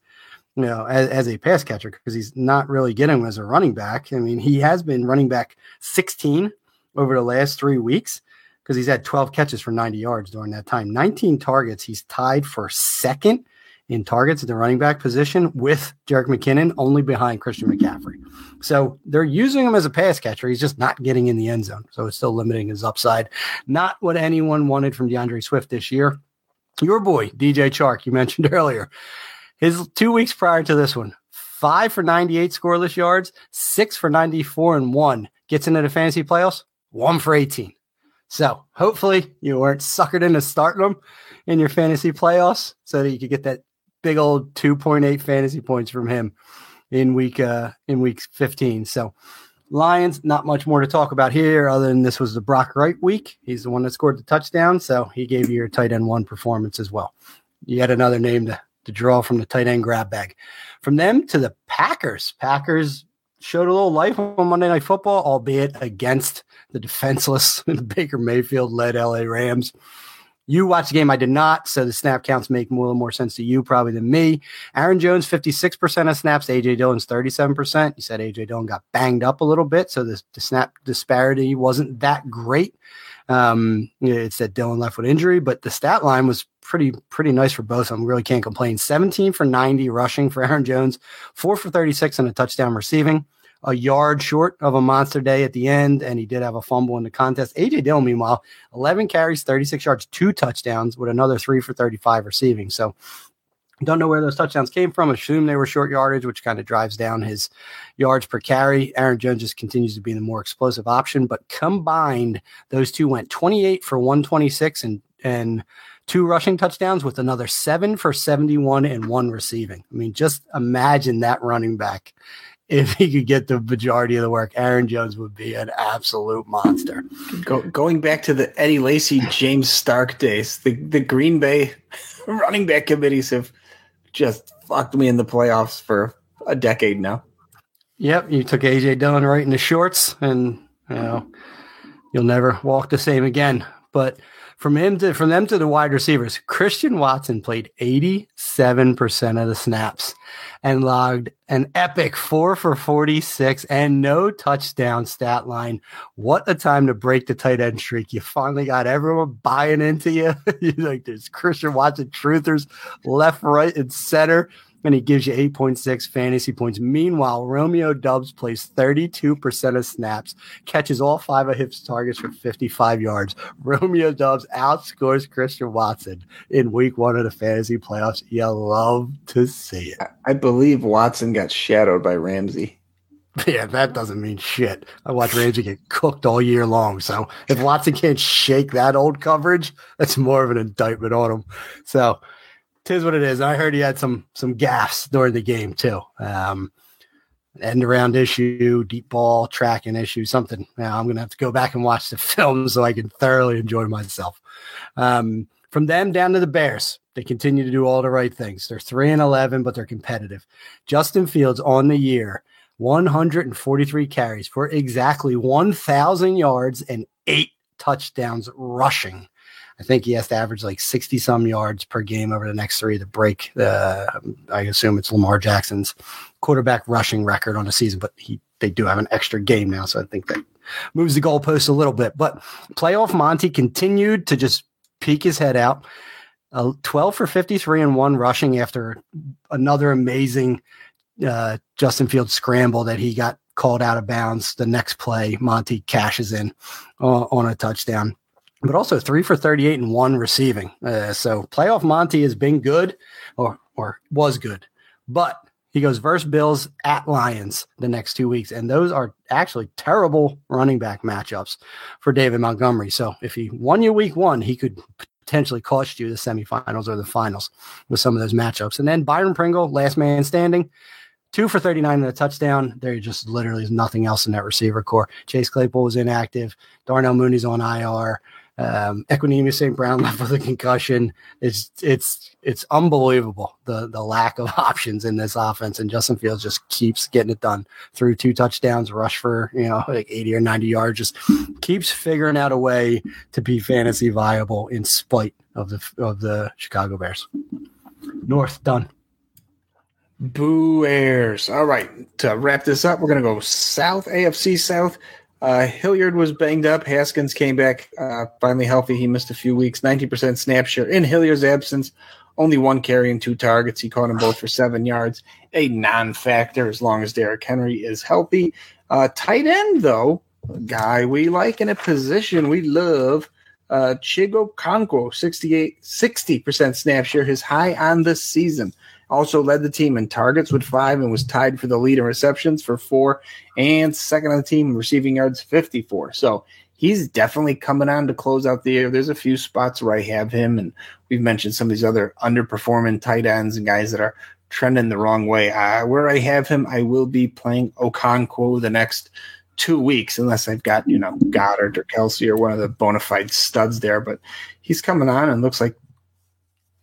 you know, as, as a pass catcher, because he's not really getting them as a running back. I mean, he has been running back 16 over the last three weeks because he's had 12 catches for 90 yards during that time. 19 targets. He's tied for second in targets at the running back position with Jerick McKinnon, only behind Christian McCaffrey. So they're using him as a pass catcher. He's just not getting in the end zone. So it's still limiting his upside. Not what anyone wanted from D'Andre Swift this year. Your boy, DJ Chark, you mentioned earlier, his two weeks prior to this one, five for 98 scoreless yards, six for 94 and one. Gets into the fantasy playoffs, one for 18. So hopefully you weren't suckered into starting them in your fantasy playoffs so that you could get that big old 2.8 fantasy points from him in week uh in week 15. So Lions, not much more to talk about here other than this was the Brock Wright week. He's the one that scored the touchdown, so he gave you your tight end one performance as well. Yet another name to, to draw from the tight end grab bag. From them to the Packers. Packers showed a little life on Monday Night Football, albeit against the defenseless Baker Mayfield led LA Rams. You watched the game. I did not. So the snap counts make a little more sense to you probably than me. Aaron Jones, 56% of snaps. AJ Dillon's 37%. You said AJ Dillon got banged up a little bit. So the, the snap disparity wasn't that great. Um, it said Dillon left with injury, but the stat line was pretty, pretty nice for both of them. Really can't complain. 17 for 90 rushing for Aaron Jones, four for 36 and a touchdown receiving a yard short of a monster day at the end, and he did have a fumble in the contest. AJ Dillon, meanwhile, 11 carries, 36 yards, two touchdowns with another three for 35 receiving. So don't know where those touchdowns came from. Assume they were short yardage, which kind of drives down his yards per carry. Aaron Jones just continues to be the more explosive option, but combined, those two went 28 for 126 and and two rushing touchdowns with another seven for 71 and one receiving. I mean, just imagine that running back. If he could get the majority of the work, Aaron Jones would be an absolute monster. Go, going back to the Eddie Lacy, James Stark days, the, the Green Bay running back committees have just fucked me in the playoffs for a decade now. Yep, you took AJ Dillon right in the shorts, and you know you'll never walk the same again. But from him to from them to the wide receivers, Christian Watson played 87% of the snaps and logged an epic four for 46 and no touchdown stat line. What a time to break the tight end streak. You finally got everyone buying into you. you like there's Christian Watson truthers left, right, and center and he gives you 8.6 fantasy points. Meanwhile, Romeo Doubs plays 32% of snaps, catches all five of his targets for 55 yards. Romeo Doubs outscores Christian Watson in week one of the fantasy playoffs. You love to see it. I believe Watson got shadowed by Ramsey. Yeah, that doesn't mean shit. I watch Ramsey get cooked all year long. So if Watson can't shake that old coverage, that's more of an indictment on him. So tis what it is. I heard he had some some gaffs during the game too. Um, end around issue, deep ball tracking issue, something. Now I'm gonna have to go back and watch the film so I can thoroughly enjoy myself. Um, from them down to the Bears, they continue to do all the right things. They're three and eleven, but they're competitive. Justin Fields on the year, 143 carries for exactly 1,000 yards and eight touchdowns rushing. I think he has to average like 60 some yards per game over the next three to break the, I assume it's Lamar Jackson's quarterback rushing record on the season, but he, they do have an extra game now. So I think that moves the goalpost a little bit. But playoff Monty continued to just peek his head out. Uh, 12 for 53 and one rushing after another amazing uh, Justin Field scramble that he got called out of bounds. The next play, Monty cashes in uh, on a touchdown but also three for 38 and one receiving. Uh, so playoff Monty has been good or, or was good, but he goes versus Bills at Lions the next two weeks. And those are actually terrible running back matchups for David Montgomery. So if he won you week one, he could potentially cost you the semifinals or the finals with some of those matchups. And then Byron Pringle, last man standing, two for 39 and a touchdown. There just literally is nothing else in that receiver core. Chase Claypool was inactive. Darnell Mooney's on IR. Um, Equanimeous St. Brown left with a concussion. It's it's it's unbelievable the the lack of options in this offense, and Justin Fields just keeps getting it done through two touchdowns, rush for you know like eighty or ninety yards, just keeps figuring out a way to be fantasy viable in spite of the of the Chicago Bears. North done. Boo airs. All right. To wrap this up, we're to go South, AFC South. Uh, Hilliard was banged up. Haskins came back uh, finally healthy. He missed a few weeks. 90% snap share in Hilliard's absence. Only one carry and two targets. He caught them both for seven yards. A non factor as long as Derrick Henry is healthy. Uh, tight end, though, a guy we like in a position we love. Uh, Chig Okonkwo, 68, 60% snap share, his high on the season. Also led the team in targets with five and was tied for the lead in receptions for four and second on the team in receiving yards 54. So he's definitely coming on to close out the year. There's a few spots where I have him, and we've mentioned some of these other underperforming tight ends and guys that are trending the wrong way. Uh, where I have him, I will be playing Okonkwo the next two weeks, unless I've got, you know, Goedert or Kelce or one of the bona fide studs there. But he's coming on and looks like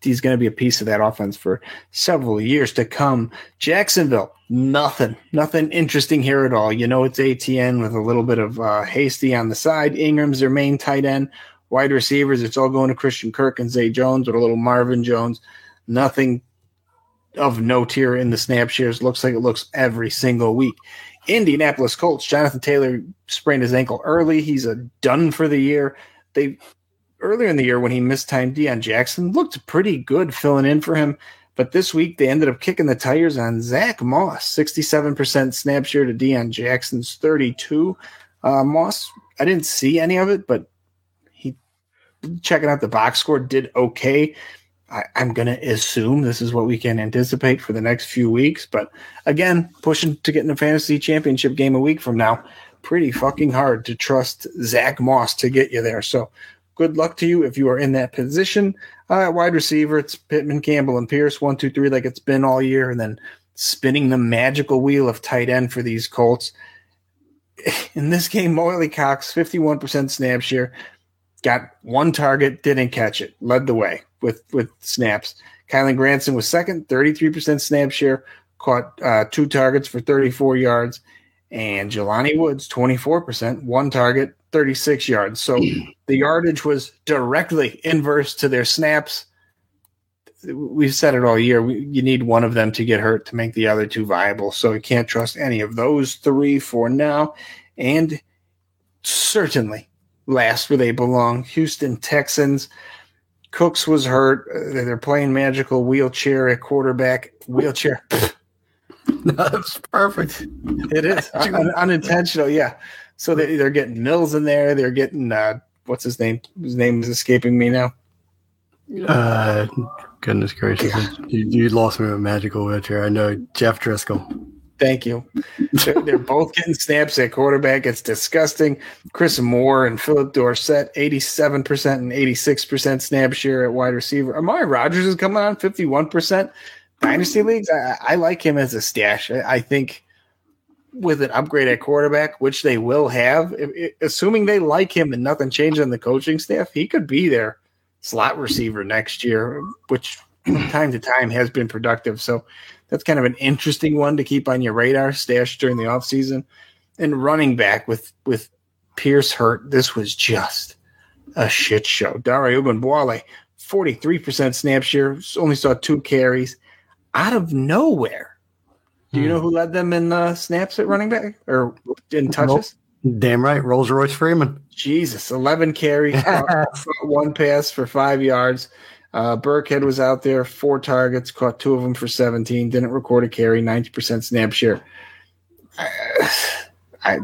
he's going to be a piece of that offense for several years to come. Jacksonville, nothing, nothing interesting here at all. You know, it's ATN with a little bit of uh, hasty on the side. Engram's their main tight end. Wide receivers, it's all going to Christian Kirk and Zay Jones with a little Marvin Jones. Nothing of note here in the snap shares. Looks like it looks every single week. Indianapolis Colts, Jonathan Taylor sprained his ankle early. He's a done for the year. They earlier in the year when he missed time, Deon Jackson looked pretty good filling in for him. But this week they ended up kicking the tires on Zach Moss, 67% snap share to Deon Jackson's 32. Uh, Moss, I didn't see any of it, but he checking out the box score did okay. I, am going to assume this is what we can anticipate for the next few weeks. But again, pushing to get in a fantasy championship game a week from now, pretty fucking hard to trust Zach Moss to get you there. So good luck to you if you are in that position. Uh, wide receiver, it's Pittman, Campbell, and Pierce, one, two, three, like it's been all year, and then spinning the magical wheel of tight end for these Colts. In this game, Mo Alie-Cox, 51% snap share, got one target, didn't catch it, led the way with, with snaps. Kylen Granson was second, 33% snap share, caught uh, two targets for 34 yards. And Jelani Woods, 24%, one target, 36 yards. So the yardage was directly inverse to their snaps. We've said it all year. We, you need one of them to get hurt to make the other two viable. So you can't trust any of those three for now. And certainly last where they belong. Houston Texans. Cooks was hurt. They're playing magical wheelchair at quarterback. Wheelchair. That's perfect. It is Un- unintentional. Yeah. So they, they're getting Mills in there. They're getting uh, what's his name? His name is escaping me now. Uh, goodness gracious! You, you lost me with magical wheelchair. I know Jeff Driskel. Thank you. They're, they're, both getting snaps at quarterback. It's disgusting. Chris Moore and Phillip Dorsett, 87% and 86% snap share at wide receiver. Amari Rogers is coming on 51%. Dynasty hmm. leagues, I, I like him as a stash. I, I, think with an upgrade at quarterback, which they will have, if, if, assuming they like him and nothing changes in the coaching staff, he could be their slot receiver next year, which from time to time has been productive. So that's kind of an interesting one to keep on your radar, stash during the offseason. And running back with with Pierce hurt, this was just a shit show. Dare Ogunbowale, 43% snap share, only saw two carries out of nowhere. Do you know hmm. who led them in uh, snaps at running back or in touches? Damn right, Rolls Royce Freeman. Jesus, 11 carries, one pass for five yards. Uh, Burkhead was out there, four targets, caught two of them for 17, didn't record a carry, 90% snap share. I, I,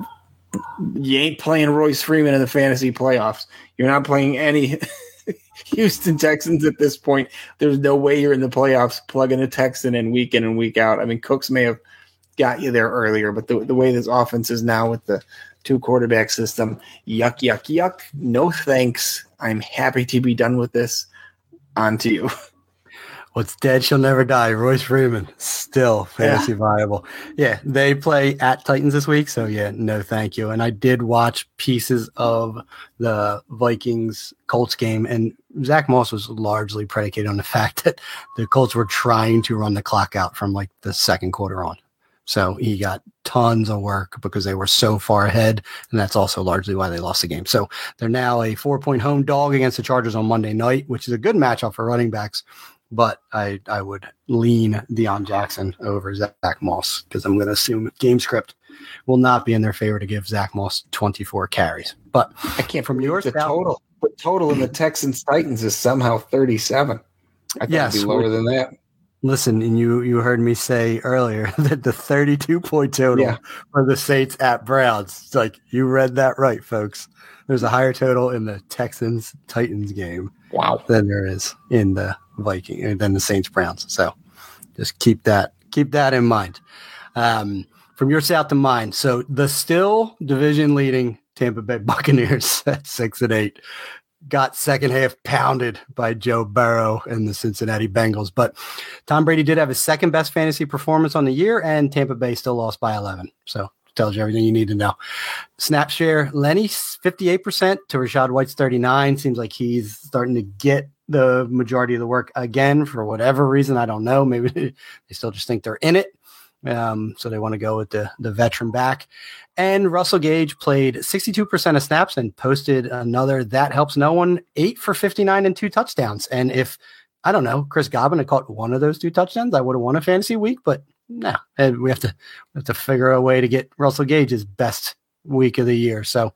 you ain't playing Royce Freeman in the fantasy playoffs. You're not playing any Houston Texans at this point. There's no way you're in the playoffs plugging a Texan in week in and week out. I mean, Cooks may have got you there earlier, but the, the way this offense is now with the two quarterback system, yuck, yuck, yuck. No thanks. I'm happy to be done with this on to you. What's dead shall never die. Royce Freeman still fantasy yeah. viable. Yeah, they play at Titans this week, so yeah, no thank you. And I did watch pieces of the Vikings Colts game, and Zach Moss was largely predicated on the fact that the Colts were trying to run the clock out from like the second quarter on. So he got tons of work because they were so far ahead. And that's also largely why they lost the game. So they're now a four point home dog against the Chargers on Monday night, which is a good matchup for running backs. But I, I would lean Deon Jackson over Zach Moss because I'm going to assume game script will not be in their favor to give Zach Moss 24 carries. But I can't from yours the total. The total in the Texans Titans is somehow 37. I thought yes, it'd be lower than that. Listen, and you you heard me say earlier that the 32 point total yeah. for the Saints at Browns. It's like you read that right, folks. There's a higher total in the Texans Titans game. Wow. Than there is in the Viking uh, than the Saints Browns. So just keep that keep that in mind. Um, from your south to mine. So the still division leading Tampa Bay Buccaneers at six and eight got second half pounded by Joe Burrow and the Cincinnati Bengals. But Tom Brady did have his second best fantasy performance on the year, and Tampa Bay still lost by 11. So tells you everything you need to know. Snap share, Lenny 58% to Rachaad White's 39. Seems like he's starting to get the majority of the work again for whatever reason. I don't know. Maybe they still just think they're in it. Um, so they want to go with the the veteran back. And Russell Gage played 62% of snaps and posted another that helps no one eight for 59 and two touchdowns. And if I don't know, Chris Godwin had caught one of those two touchdowns, I would have won a fantasy week, but no, and we have to we have to figure a way to get Russell Gage's best week of the year. So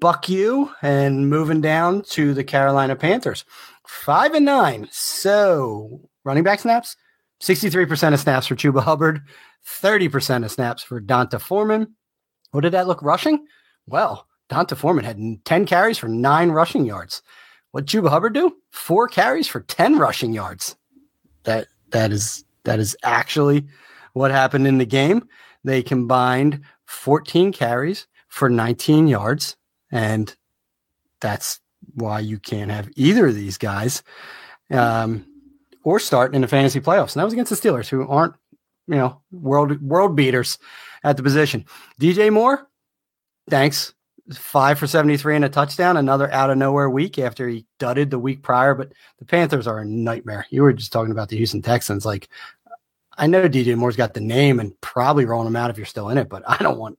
buck you and moving down to the Carolina Panthers. Five and nine. So running back snaps, 63% of snaps for Chuba Hubbard, 30% of snaps for D'Onta Foreman. What did that look rushing? Well, D'Onta Foreman had 10 carries for nine rushing yards. What Chuba Hubbard do? Four carries for 10 rushing yards. That that is that is actually what happened in the game. They combined 14 carries for 19 yards, and that's why you can't have either of these guys um, or start in the fantasy playoffs. And that was against the Steelers, who aren't, you know, world world beaters at the position. DJ Moore, thanks. Five for 73 and a touchdown, another out of nowhere week after he dudded the week prior. But the Panthers are a nightmare. You were just talking about the Houston Texans. Like, I know DJ Moore's got the name and probably rolling him out if you're still in it, but I don't want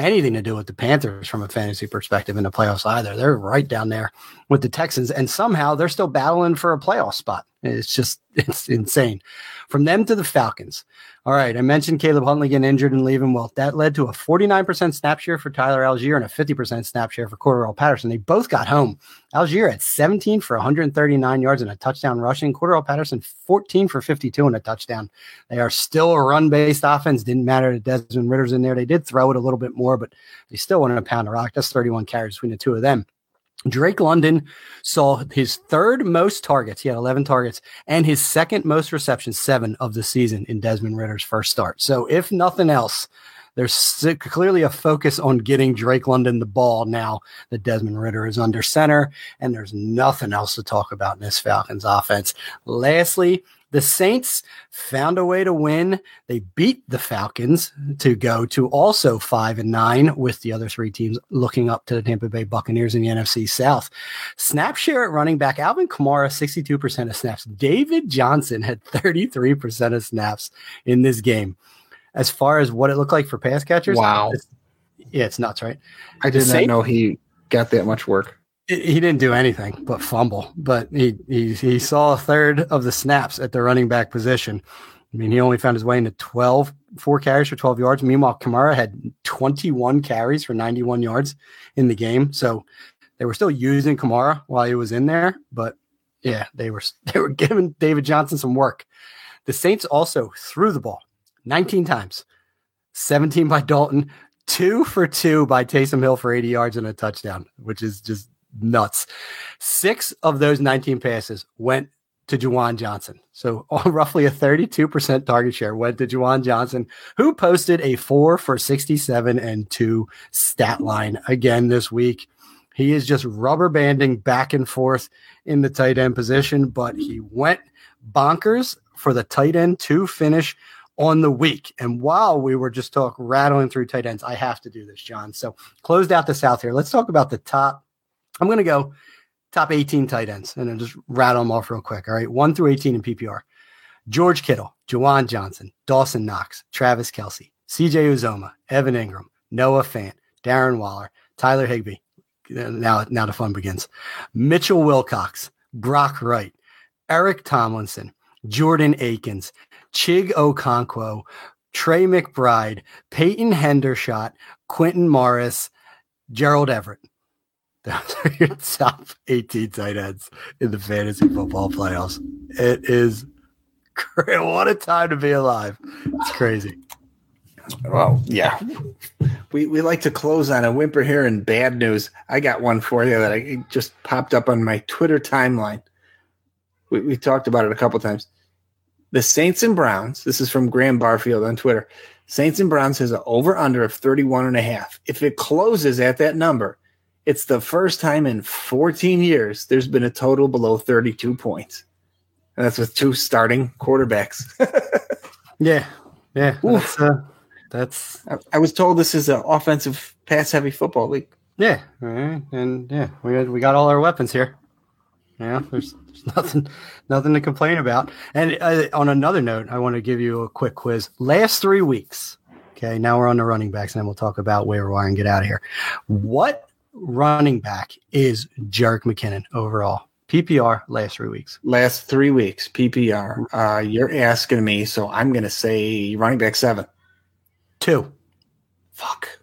anything to do with the Panthers from a fantasy perspective in the playoffs either. They're right down there with the Texans, and somehow they're still battling for a playoff spot. It's just it's insane. From them to the Falcons. All right, I mentioned Caleb Huntley getting injured and leaving. Well, that led to a 49% snap share for Tyler Allgeier and a 50% snap share for Cordarrelle Patterson. They both got home. Allgeier at 17 for 139 yards and a touchdown rushing. Cordarrelle Patterson 14 for 52 and a touchdown. They are still a run-based offense. Didn't matter that Desmond Ridder's in there. They did throw it a little bit more, but they still wanted to pound a rock. That's 31 carries between the two of them. Drake London saw his third most targets. He had 11 targets and his second most receptions, seven of the season in Desmond Ridder's first start. So, if nothing else, there's clearly a focus on getting Drake London the ball now that Desmond Ridder is under center, and there's nothing else to talk about in this Falcons offense. Lastly, the Saints found a way to win. They beat the Falcons to go to also five and nine, with the other three teams looking up to the Tampa Bay Buccaneers in the NFC South. Snap share at running back Alvin Kamara, 62% of snaps. David Johnson had 33% of snaps in this game. As far as what it looked like for pass catchers, wow. It's, yeah, it's nuts, right? I did not know he got that much work he didn't do anything but fumble, but he, he he saw a third of the snaps at the running back position. I mean, he only found his way into 12, four carries for 12 yards. Meanwhile, Kamara had 21 carries for 91 yards in the game. So they were still using Kamara while he was in there, but yeah, they were they were giving David Johnson some work. The Saints also threw the ball 19 times, 17 by Dalton, two for two by Taysom Hill for 80 yards and a touchdown, which is just nuts. Six of those 19 passes went to Juwan Johnson. So roughly a 32% target share went to Juwan Johnson, who posted a four for 67 and two stat line again this week. He is just rubber banding back and forth in the tight end position, but he went bonkers for the tight end to finish on the week. And while we were just talk rattling through tight ends, I have to do this, John. So closed out the South here. Let's talk about the top I'm going to go top 18 tight ends and then just rattle them off real quick. All right. One through 18 in PPR. George Kittle, Juwan Johnson, Dawson Knox, Travis Kelce, CJ Uzomah, Evan Engram, Noah Fant, Darren Waller, Tyler Higbee. Now, now the fun begins. Mitchell Wilcox, Brock Wright, Eric Tomlinson, Jordan Akins, Chig Okonkwo, Trey McBride, Peyton Hendershot, Quintin Morris, Gerald Everett. Those are your top 18 tight ends in the fantasy football playoffs. It is great. What a time to be alive. It's crazy. Well, yeah. We, we like to close on a whimper here and bad news. I got one for you that I just popped up on my Twitter timeline. We, we talked about it a couple times. The Saints and Browns, this is from Graham Barfield on Twitter. Saints and Browns has an over under of 31 and a half. If it closes at that number, it's the first time in 14 years there's been a total below 32 points. And that's with two starting quarterbacks. yeah. Yeah. That's, uh, that's I, I, was told this is an offensive pass heavy football league. Yeah. Right. And yeah, we got, we got all our weapons here. Yeah, there's, there's nothing nothing to complain about. And uh, on another note, I want to give you a quick quiz. Last three weeks, okay, now we're on the running backs, and then we'll talk about waiver wire and get out of here. What running back is Jerick McKinnon overall? PPR last three weeks. Last three weeks, PPR. Uh, you're asking me, so I'm going to say running back seven. Two. Fuck.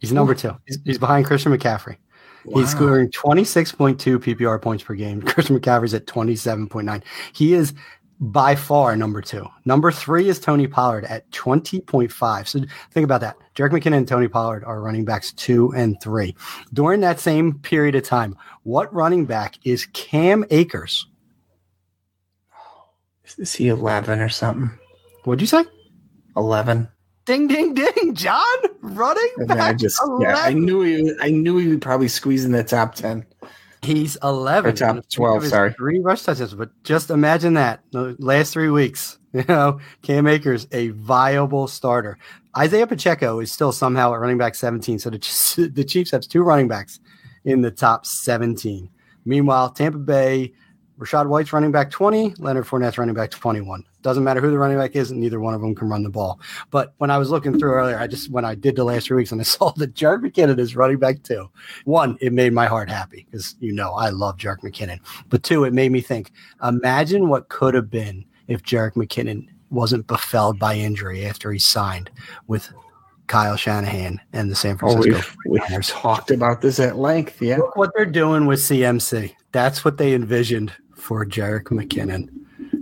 He's number two. He's, he's behind Christian McCaffrey. Wow. He's scoring 26.2 PPR points per game. Christian McCaffrey's at 27.9. He is by far number two. Number three is Tony Pollard at 20.5. So think about that. Jerick McKinnon and Tony Pollard are running backs two and three. During that same period of time, what running back is Cam Akers? Is he 11 or something? What'd you say? 11. Ding, ding, ding, John, running back. I just, 11. yeah, I knew he, I knew he would probably squeeze in the top 10. He's 11. Or top on the streak 12, sorry. Three rush touchdowns, but just imagine that the last three weeks. You know, Cam Akers, a viable starter. Isaiah Pacheco is still somehow at running back 17. So the, the Chiefs have two running backs in the top 17. Meanwhile, Tampa Bay, Rachaad White's running back 20, Leonard Fournette's running back 21. Doesn't matter who the running back is, and neither one of them can run the ball. But when I was looking through earlier, I just when I did the last three weeks and I saw that Jerick McKinnon is running back two. One, it made my heart happy because you know I love Jerick McKinnon. But two, it made me think. Imagine what could have been if Jerick McKinnon wasn't befelled by injury after he signed with Kyle Shanahan and the San Oh, Francisco we've, we've 49ers. talked about this at length. Yeah. Look what they're doing with CMC. That's what they envisioned for Jerick McKinnon.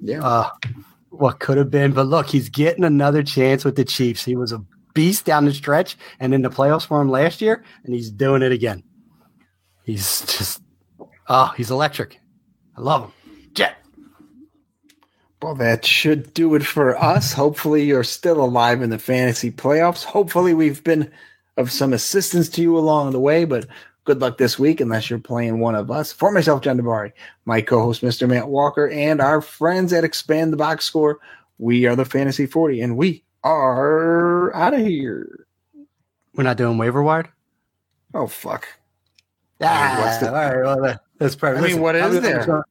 Yeah. Uh, what could have been, but look, he's getting another chance with the Chiefs. He was a beast down the stretch and in the playoffs for him last year, and he's doing it again. He's just, oh, he's electric. I love him. Jet. Well, that should do it for us. Hopefully, you're still alive in the fantasy playoffs. Hopefully, we've been of some assistance to you along the way, but good luck this week unless you're playing one of us. For myself, John DeBari, my co host, Mr. Matt Walker, and our friends at Expand the Box Score, we are the Fantasy 40, and we are out of here. We're not doing waiver wire. Oh, fuck. Ah, what's the- all right. Well, that's perfect. I mean, what I'm is there?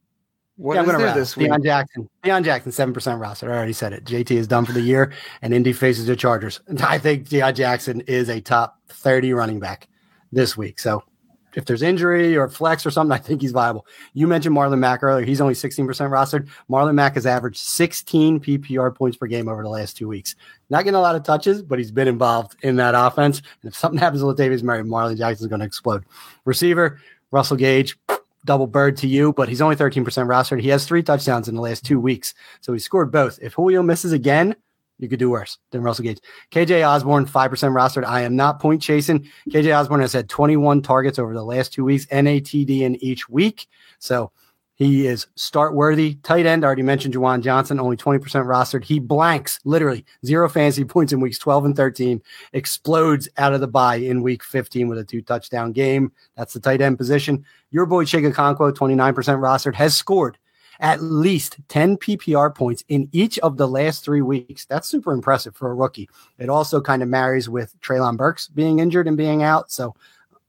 What yeah, is there this week? Deon Jackson. Deon Jackson, seven percent roster. I already said it. JT is done for the year, and Indy faces the Chargers. I think Deon Jackson is a top thirty running back this week. So if there's injury or flex or something, I think he's viable. You mentioned Marlon Mack earlier. He's only 16% rostered. Marlon Mack has averaged 16 PPR points per game over the last two weeks. Not getting a lot of touches, but he's been involved in that offense. And if something happens with Latavius Murray, Marlon Jackson's going to explode. Receiver, Russell Gage, double bird to you, but he's only 13% rostered. He has three touchdowns in the last two weeks. So he scored both. If Julio misses again, you could do worse than Russell Gage. KJ Osborne, 5% rostered. I am not point chasing. KJ Osborne has had 21 targets over the last two weeks, NATD in each week. So he is start worthy. Tight end, I already mentioned Juwan Johnson, only 20% rostered. He blanks, literally zero fantasy points in weeks 12 and 13, explodes out of the bye in week 15 with a two touchdown game. That's the tight end position. Your boy Chig Okonkwo, 29% rostered, has scored at least 10 PPR points in each of the last three weeks. That's super impressive for a rookie. It also kind of marries with Treylon Burks being injured and being out. So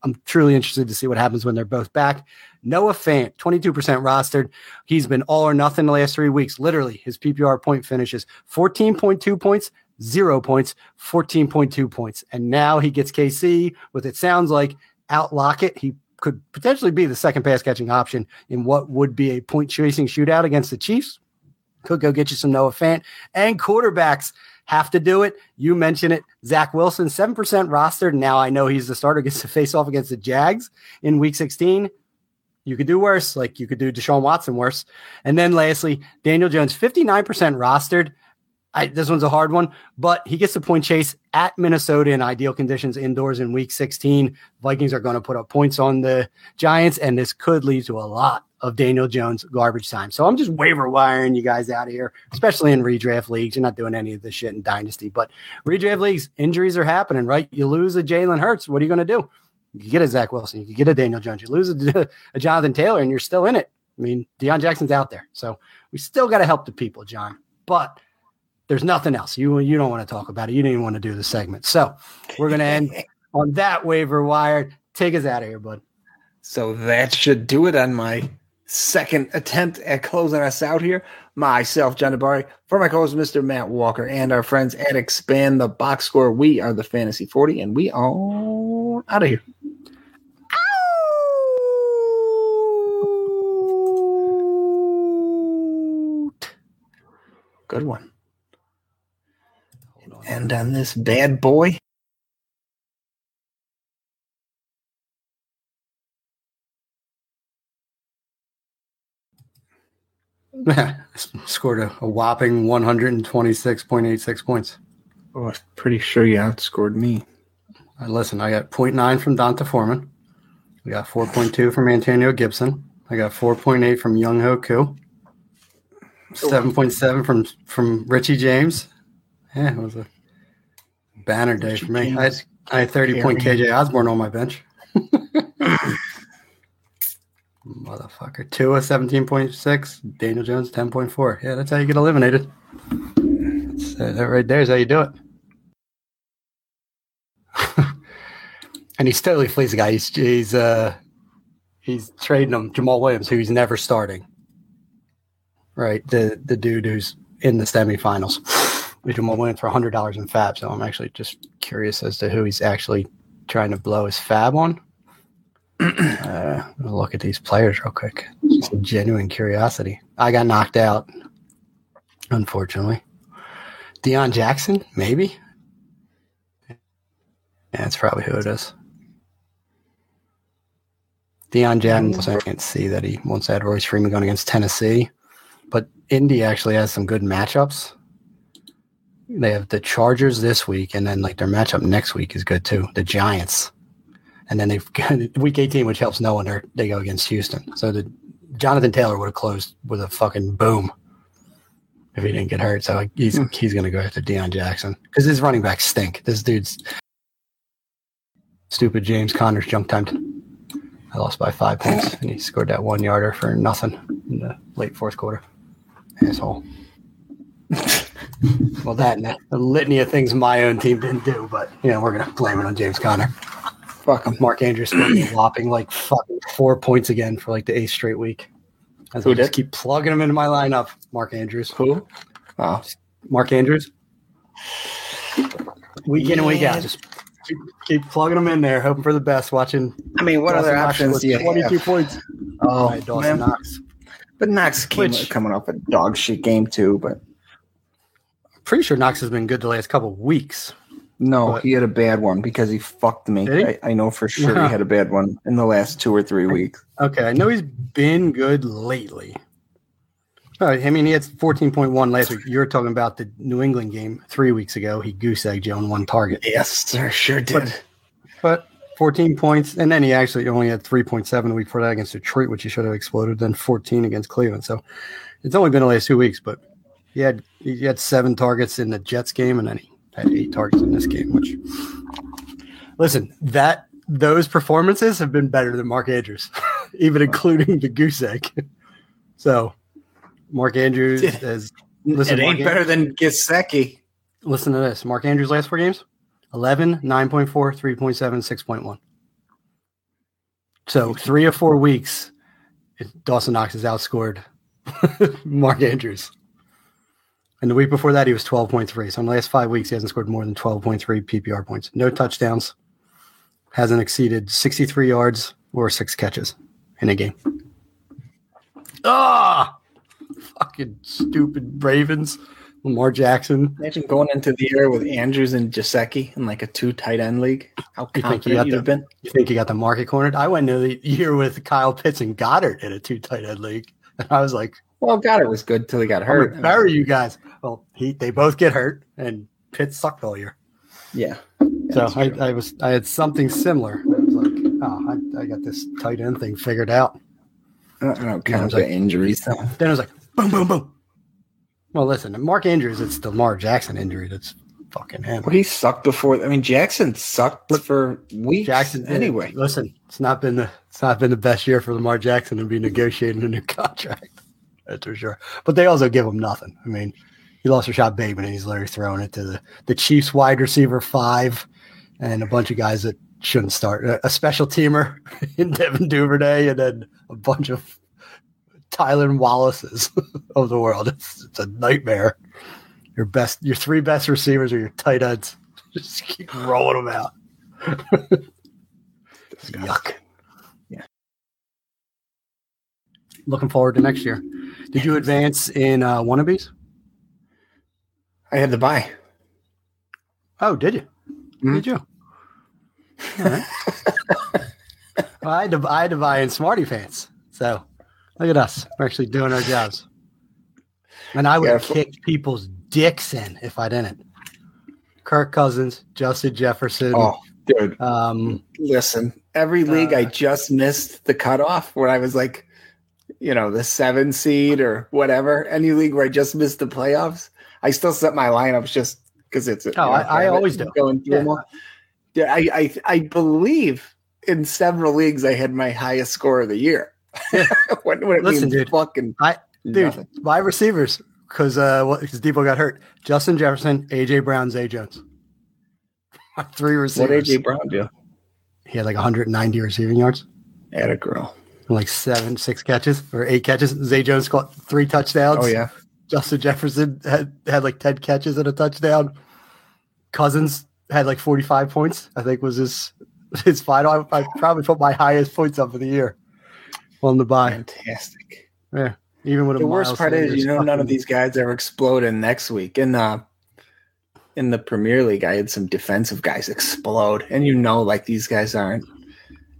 I'm truly interested to see what happens when they're both back. Noah Fant, 22% rostered. He's been all or nothing the last three weeks. Literally, his PPR point finishes 14.2 points, zero points, 14.2 points. And now he gets KC with it sounds like out Lockett. He could potentially be the second pass catching option in what would be a point chasing shootout against the Chiefs. Could go get you some Noah Fant and quarterbacks have to do it. You mentioned it. Zach Wilson, 7% rostered. Now I know he's the starter, gets to face off against the Jags in week 16. You could do worse, like you could do Deshaun Watson worse. And then lastly, Daniel Jones, 59% rostered. I, this one's a hard one, but he gets the point chase at Minnesota in ideal conditions indoors in week 16. Vikings are going to put up points on the Giants, and this could lead to a lot of Daniel Jones garbage time. So I'm just waiver wiring you guys out of here, especially in redraft leagues. You're not doing any of this shit in Dynasty, but redraft leagues, injuries are happening, right? You lose a Jalen Hurts. What are you going to do? You get a Zach Wilson. You get a Daniel Jones. You lose a, a Jonathan Taylor, and you're still in it. I mean, Deon Jackson's out there. So we still got to help the people, John. But there's nothing else. You you don't want to talk about it. You didn't even want to do the segment. So we're gonna end on that waiver wire. Take us out of here, bud. So that should do it on my second attempt at closing us out here. Myself, John DeBari, for my co-host, Mr. Matt Walker, and our friends at Expand the Box Score. We are the Fantasy 40, and we are out of here. Good one. And on this bad boy. Scored a, a whopping 126.86 points. Oh, I'm pretty sure you outscored me. Uh, listen, I got 0.9 from D'Onta Foreman. I got 4.2 from Antonio Gibson. I got 4.8 from Younghoe Koo. 7.7 from from Richie James. Yeah, it was a banner day for me. I had, I had 30 point. KJ Osborne on my bench. Motherfucker. Tua 17.6, Daniel Jones 10.4. Yeah, that's how you get eliminated. Uh, that right there is how you do it. and he's totally flees the guy. He's he's uh he's trading him Jamaal Williams, who he's never starting. Right, the the dude who's in the semifinals. Jamaal Williams for hundred dollars in fab. So I'm actually just curious as to who he's actually trying to blow his fab on. uh, look at these players real quick. Just genuine curiosity. I got knocked out, unfortunately. Deon Jackson, maybe. Yeah, that's probably who it is. Deon Jackson, I can't see that he wants to add Royce Freeman going against Tennessee, but Indy actually has some good matchups. They have the Chargers this week, and then like their matchup next week is good too. The Giants, and then they've got week 18, which helps no one. They they go against Houston. So the Jonathan Taylor would have closed with a fucking boom if he didn't get hurt. So like, he's hmm. he's going to go after Deon Jackson because his running backs stink. This dude's stupid. James Conner's junk timed. I lost by five points, and he scored that one yarder for nothing in the late fourth quarter. Asshole. well, that and a litany of things my own team didn't do, but you know we're gonna blame it on James Conner. Fuck him. Mark Andrews scored a like fucking four points again for like the eighth straight week. As Who I just did? keep plugging him into my lineup. Mark Andrews. Who? Oh, Mark Andrews. Week in and week out, just keep, keep plugging them in there, hoping for the best. Watching I mean, what Dawson other Knox options do you Twenty-two have? points. Oh, by Dawson man. Knox. but Knox came Which- coming off a dog shit game too. But Pretty sure Knox has been good the last couple of weeks. no, But- he had a bad one because he fucked me. He? I, I know for sure Yeah. he had a bad one in the last two or three weeks. Okay, I know he's been good lately. Right, I mean, he had 14.1 last week. You were talking about the New England game three weeks ago. He goose egged you on one target. Yes, sir, sure did. But 14 points, and then he actually only had 3.7 the week before that against Detroit, which he should have exploded. Then 14 against Cleveland. So it's only been the last two weeks, but he had he had seven targets in the Jets game, and then he had eight targets in this game. Which, listen, that those performances have been better than Mark Andrews, even including the goose egg. So Mark Andrews It- has it listen. ain't Mark better than Gesicki. Listen to this. Mark Andrews' last four games 11, 9.4, 3.7, 6.1. So three or four weeks, Dawson Knox has outscored Mark Andrews. And the week before that, he was 12.3. So in the last five weeks, he hasn't scored more than 12.3 PPR points. No touchdowns. Hasn't exceeded 63 yards or six catches in a game. Ah! Fucking stupid Ravens. Lamar Jackson. Imagine going into the year with Andrews and Gesicki in like a two tight end league. How You think confident got the- have been? You think you got the market cornered? I went into the year with Kyle Pitts and Goedert in a two tight end league. And I was like, Well, Goedert was good till he got hurt. bury you guys. Well, he they both get hurt and Pitts sucked all year. Yeah. So I. I was I had something similar. I was like, oh, I, I got this tight end thing figured out. Uh, oh, I don't, I don't count it's like- injuries. though. Then I was like, boom, boom, boom. Well, listen, Mark Andrews, it's the Lamar Jackson injury that's fucking him. Well, he sucked before. I mean, Jackson sucked for weeks. Jackson did. anyway. Listen, it's not been the it's not been the best year for Lamar Jackson to be negotiating a new contract. That's for sure. But they also give him nothing. I mean, he lost Rashod Bateman and he's literally throwing it to the the Chiefs wide receiver five and a bunch of guys that shouldn't start. A, a special teamer in Devin Duvernay and then a bunch of Tyler Wallaces of the world. It's, it's a nightmare. Your best, your three best receivers are your tight ends. Just keep rolling them out. Yuck. Yeah. Looking forward to next year. Did you advance in uh, wannabes? I had to buy. Oh, did you? Mhm. Did you? Right. well, I had, to, I had to buy in Smarty Pants. So look at us. We're actually doing our jobs. And I would Yeah, for- people's dicks in if I didn't. Kirk Cousins, Justin Jefferson. Oh, dude, Um, listen. Every league I Uh, just missed the cutoff where I was like, you know, the seven seed or whatever. Any league where I just missed the playoffs, I still set my lineups just because it's. Oh, I- I always do. Going through Yeah. them all. Yeah, I, I I believe in several leagues I had my highest score of the year. what, what it Listen, dude, fucking I dude, my receivers because uh, what because Deebo got hurt. Justin Jefferson, AJ Brown, Zay Jones. Three What receivers. AJ Brown do? He had like 190 receiving yards, At a girl. like seven, six catches or eight catches. Zay Jones caught three touchdowns. Oh yeah. Justin Jefferson had had like 10 catches and a touchdown. Cousins had like 45 points. I think was his his final. I, I probably put my highest points up for the year on the buy. Fantastic. Yeah, even with a The worst part is, you know, none of these guys are exploding next week. In the in the Premier League, I had some defensive guys explode, and you know, like these guys aren't.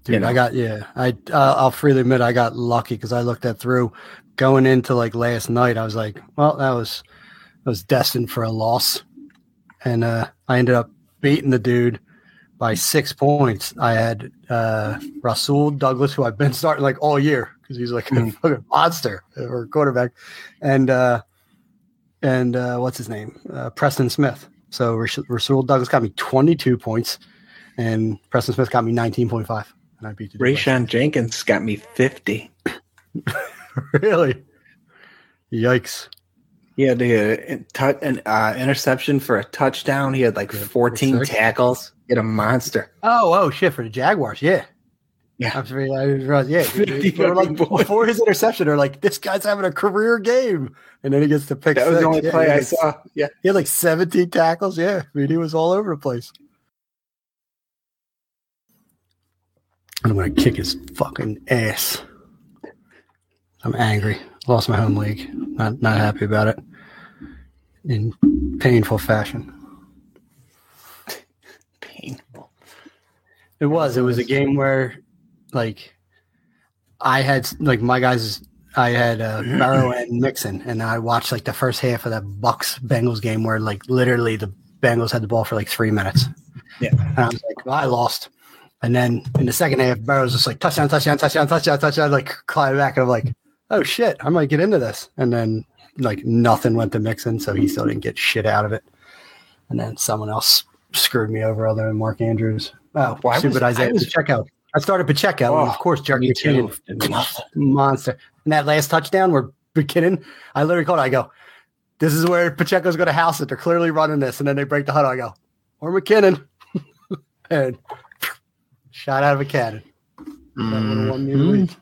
Dude, you know. I got yeah. I uh, I'll freely admit I got lucky because I looked that through going into like last night. I was like, well, that was that was destined for a loss, and uh, I ended up beating the dude by six points. I had uh, Rasul Douglas, who I've been starting like all year because he's like a Mhm. fucking monster or quarterback, and uh, and uh, what's his name, uh, Preston Smith. So Rasul Douglas got me twenty two points, and Preston Smith got me nineteen point five. And I beat the dude Jenkins got me fifty. Really? Yikes. He had a, tou- an uh, interception for a touchdown. He had like Yeah, fourteen six. tackles. He had a monster. Oh, oh shit for the Jaguars, yeah. Yeah. I'm sorry, I was- yeah. They like before his interception, they're like, this guy's having a career game. And then he gets to pick That was the only Yeah, play I saw. Yeah. He had like 17 tackles. Yeah. I mean, he was all over the place. I'm gonna kick his fucking ass. I'm angry. Lost my home league. Not not happy about it. In painful fashion. Painful. It was. It was a game where, like, I had like my guys. I had uh, Burrow and Mixon, and I watched like the first half of that Bucks Bengals game where like literally the Bengals had the ball for like three minutes. Yeah. and I was like, well, I lost. And then in the second half, Burrow's just like touchdown, touchdown, touchdown, touchdown, touchdown, like climb back, and I'm like, oh shit, I might get into this. And then like nothing went to Mixon, so he still didn't get shit out of it. And then someone else screwed me over other than Mark Andrews. Oh, Why stupid was- I Isaiah was- Pacheco. I started Pacheco, and Oh, of course, Jerry me too. McKinnon, monster. And that last touchdown where McKinnon, I literally called. it, I go, "This is where Pacheco's going to house it. They're clearly running this." And then they break the huddle. I go, "Or McKinnon," and shot out of a cannon. That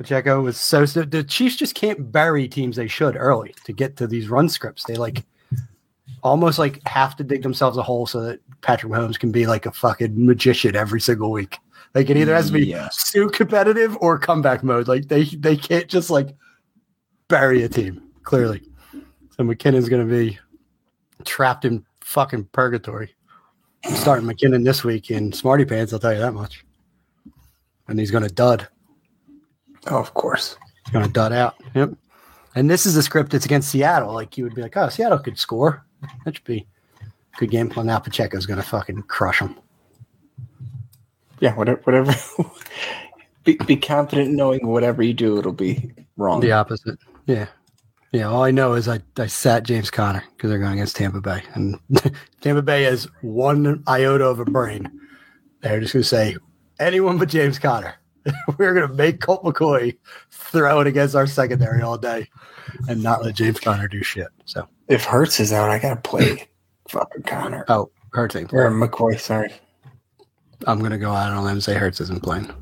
Pacheco was so the, the Chiefs just can't bury teams they should early to get to these run scripts. They like almost like have to dig themselves a hole so that Patrick Mahomes can be like a fucking magician every single week. Like it either has to be Yes. too competitive or comeback mode. Like they they can't just like bury a team clearly. So McKinnon's going to be trapped in fucking purgatory. I'm starting McKinnon this week in Smarty Pants. I'll tell you that much. And he's going to dud. Oh, of course. He's going to dud out. Yep. And this is a script that's against Seattle. Like you would be like, oh, Seattle could score. That should be a good game plan. Now Pacheco's going to fucking crush them. Yeah, whatever. Whatever. be, be confident knowing whatever you do, it'll be wrong. The opposite. Yeah. Yeah. All I know is I, I sat James Conner because they're going against Tampa Bay. And Tampa Bay has one iota of a brain. They're just going to say, anyone but James Conner. We're going to make Colt McCoy throw it against our secondary all day and not let James Conner do shit. So, If Hurts is out, I gotta play fucking Connor oh, Hurts ain't or. McCoy. Sorry. I'm going to go out on a limb and say Hurts isn't playing.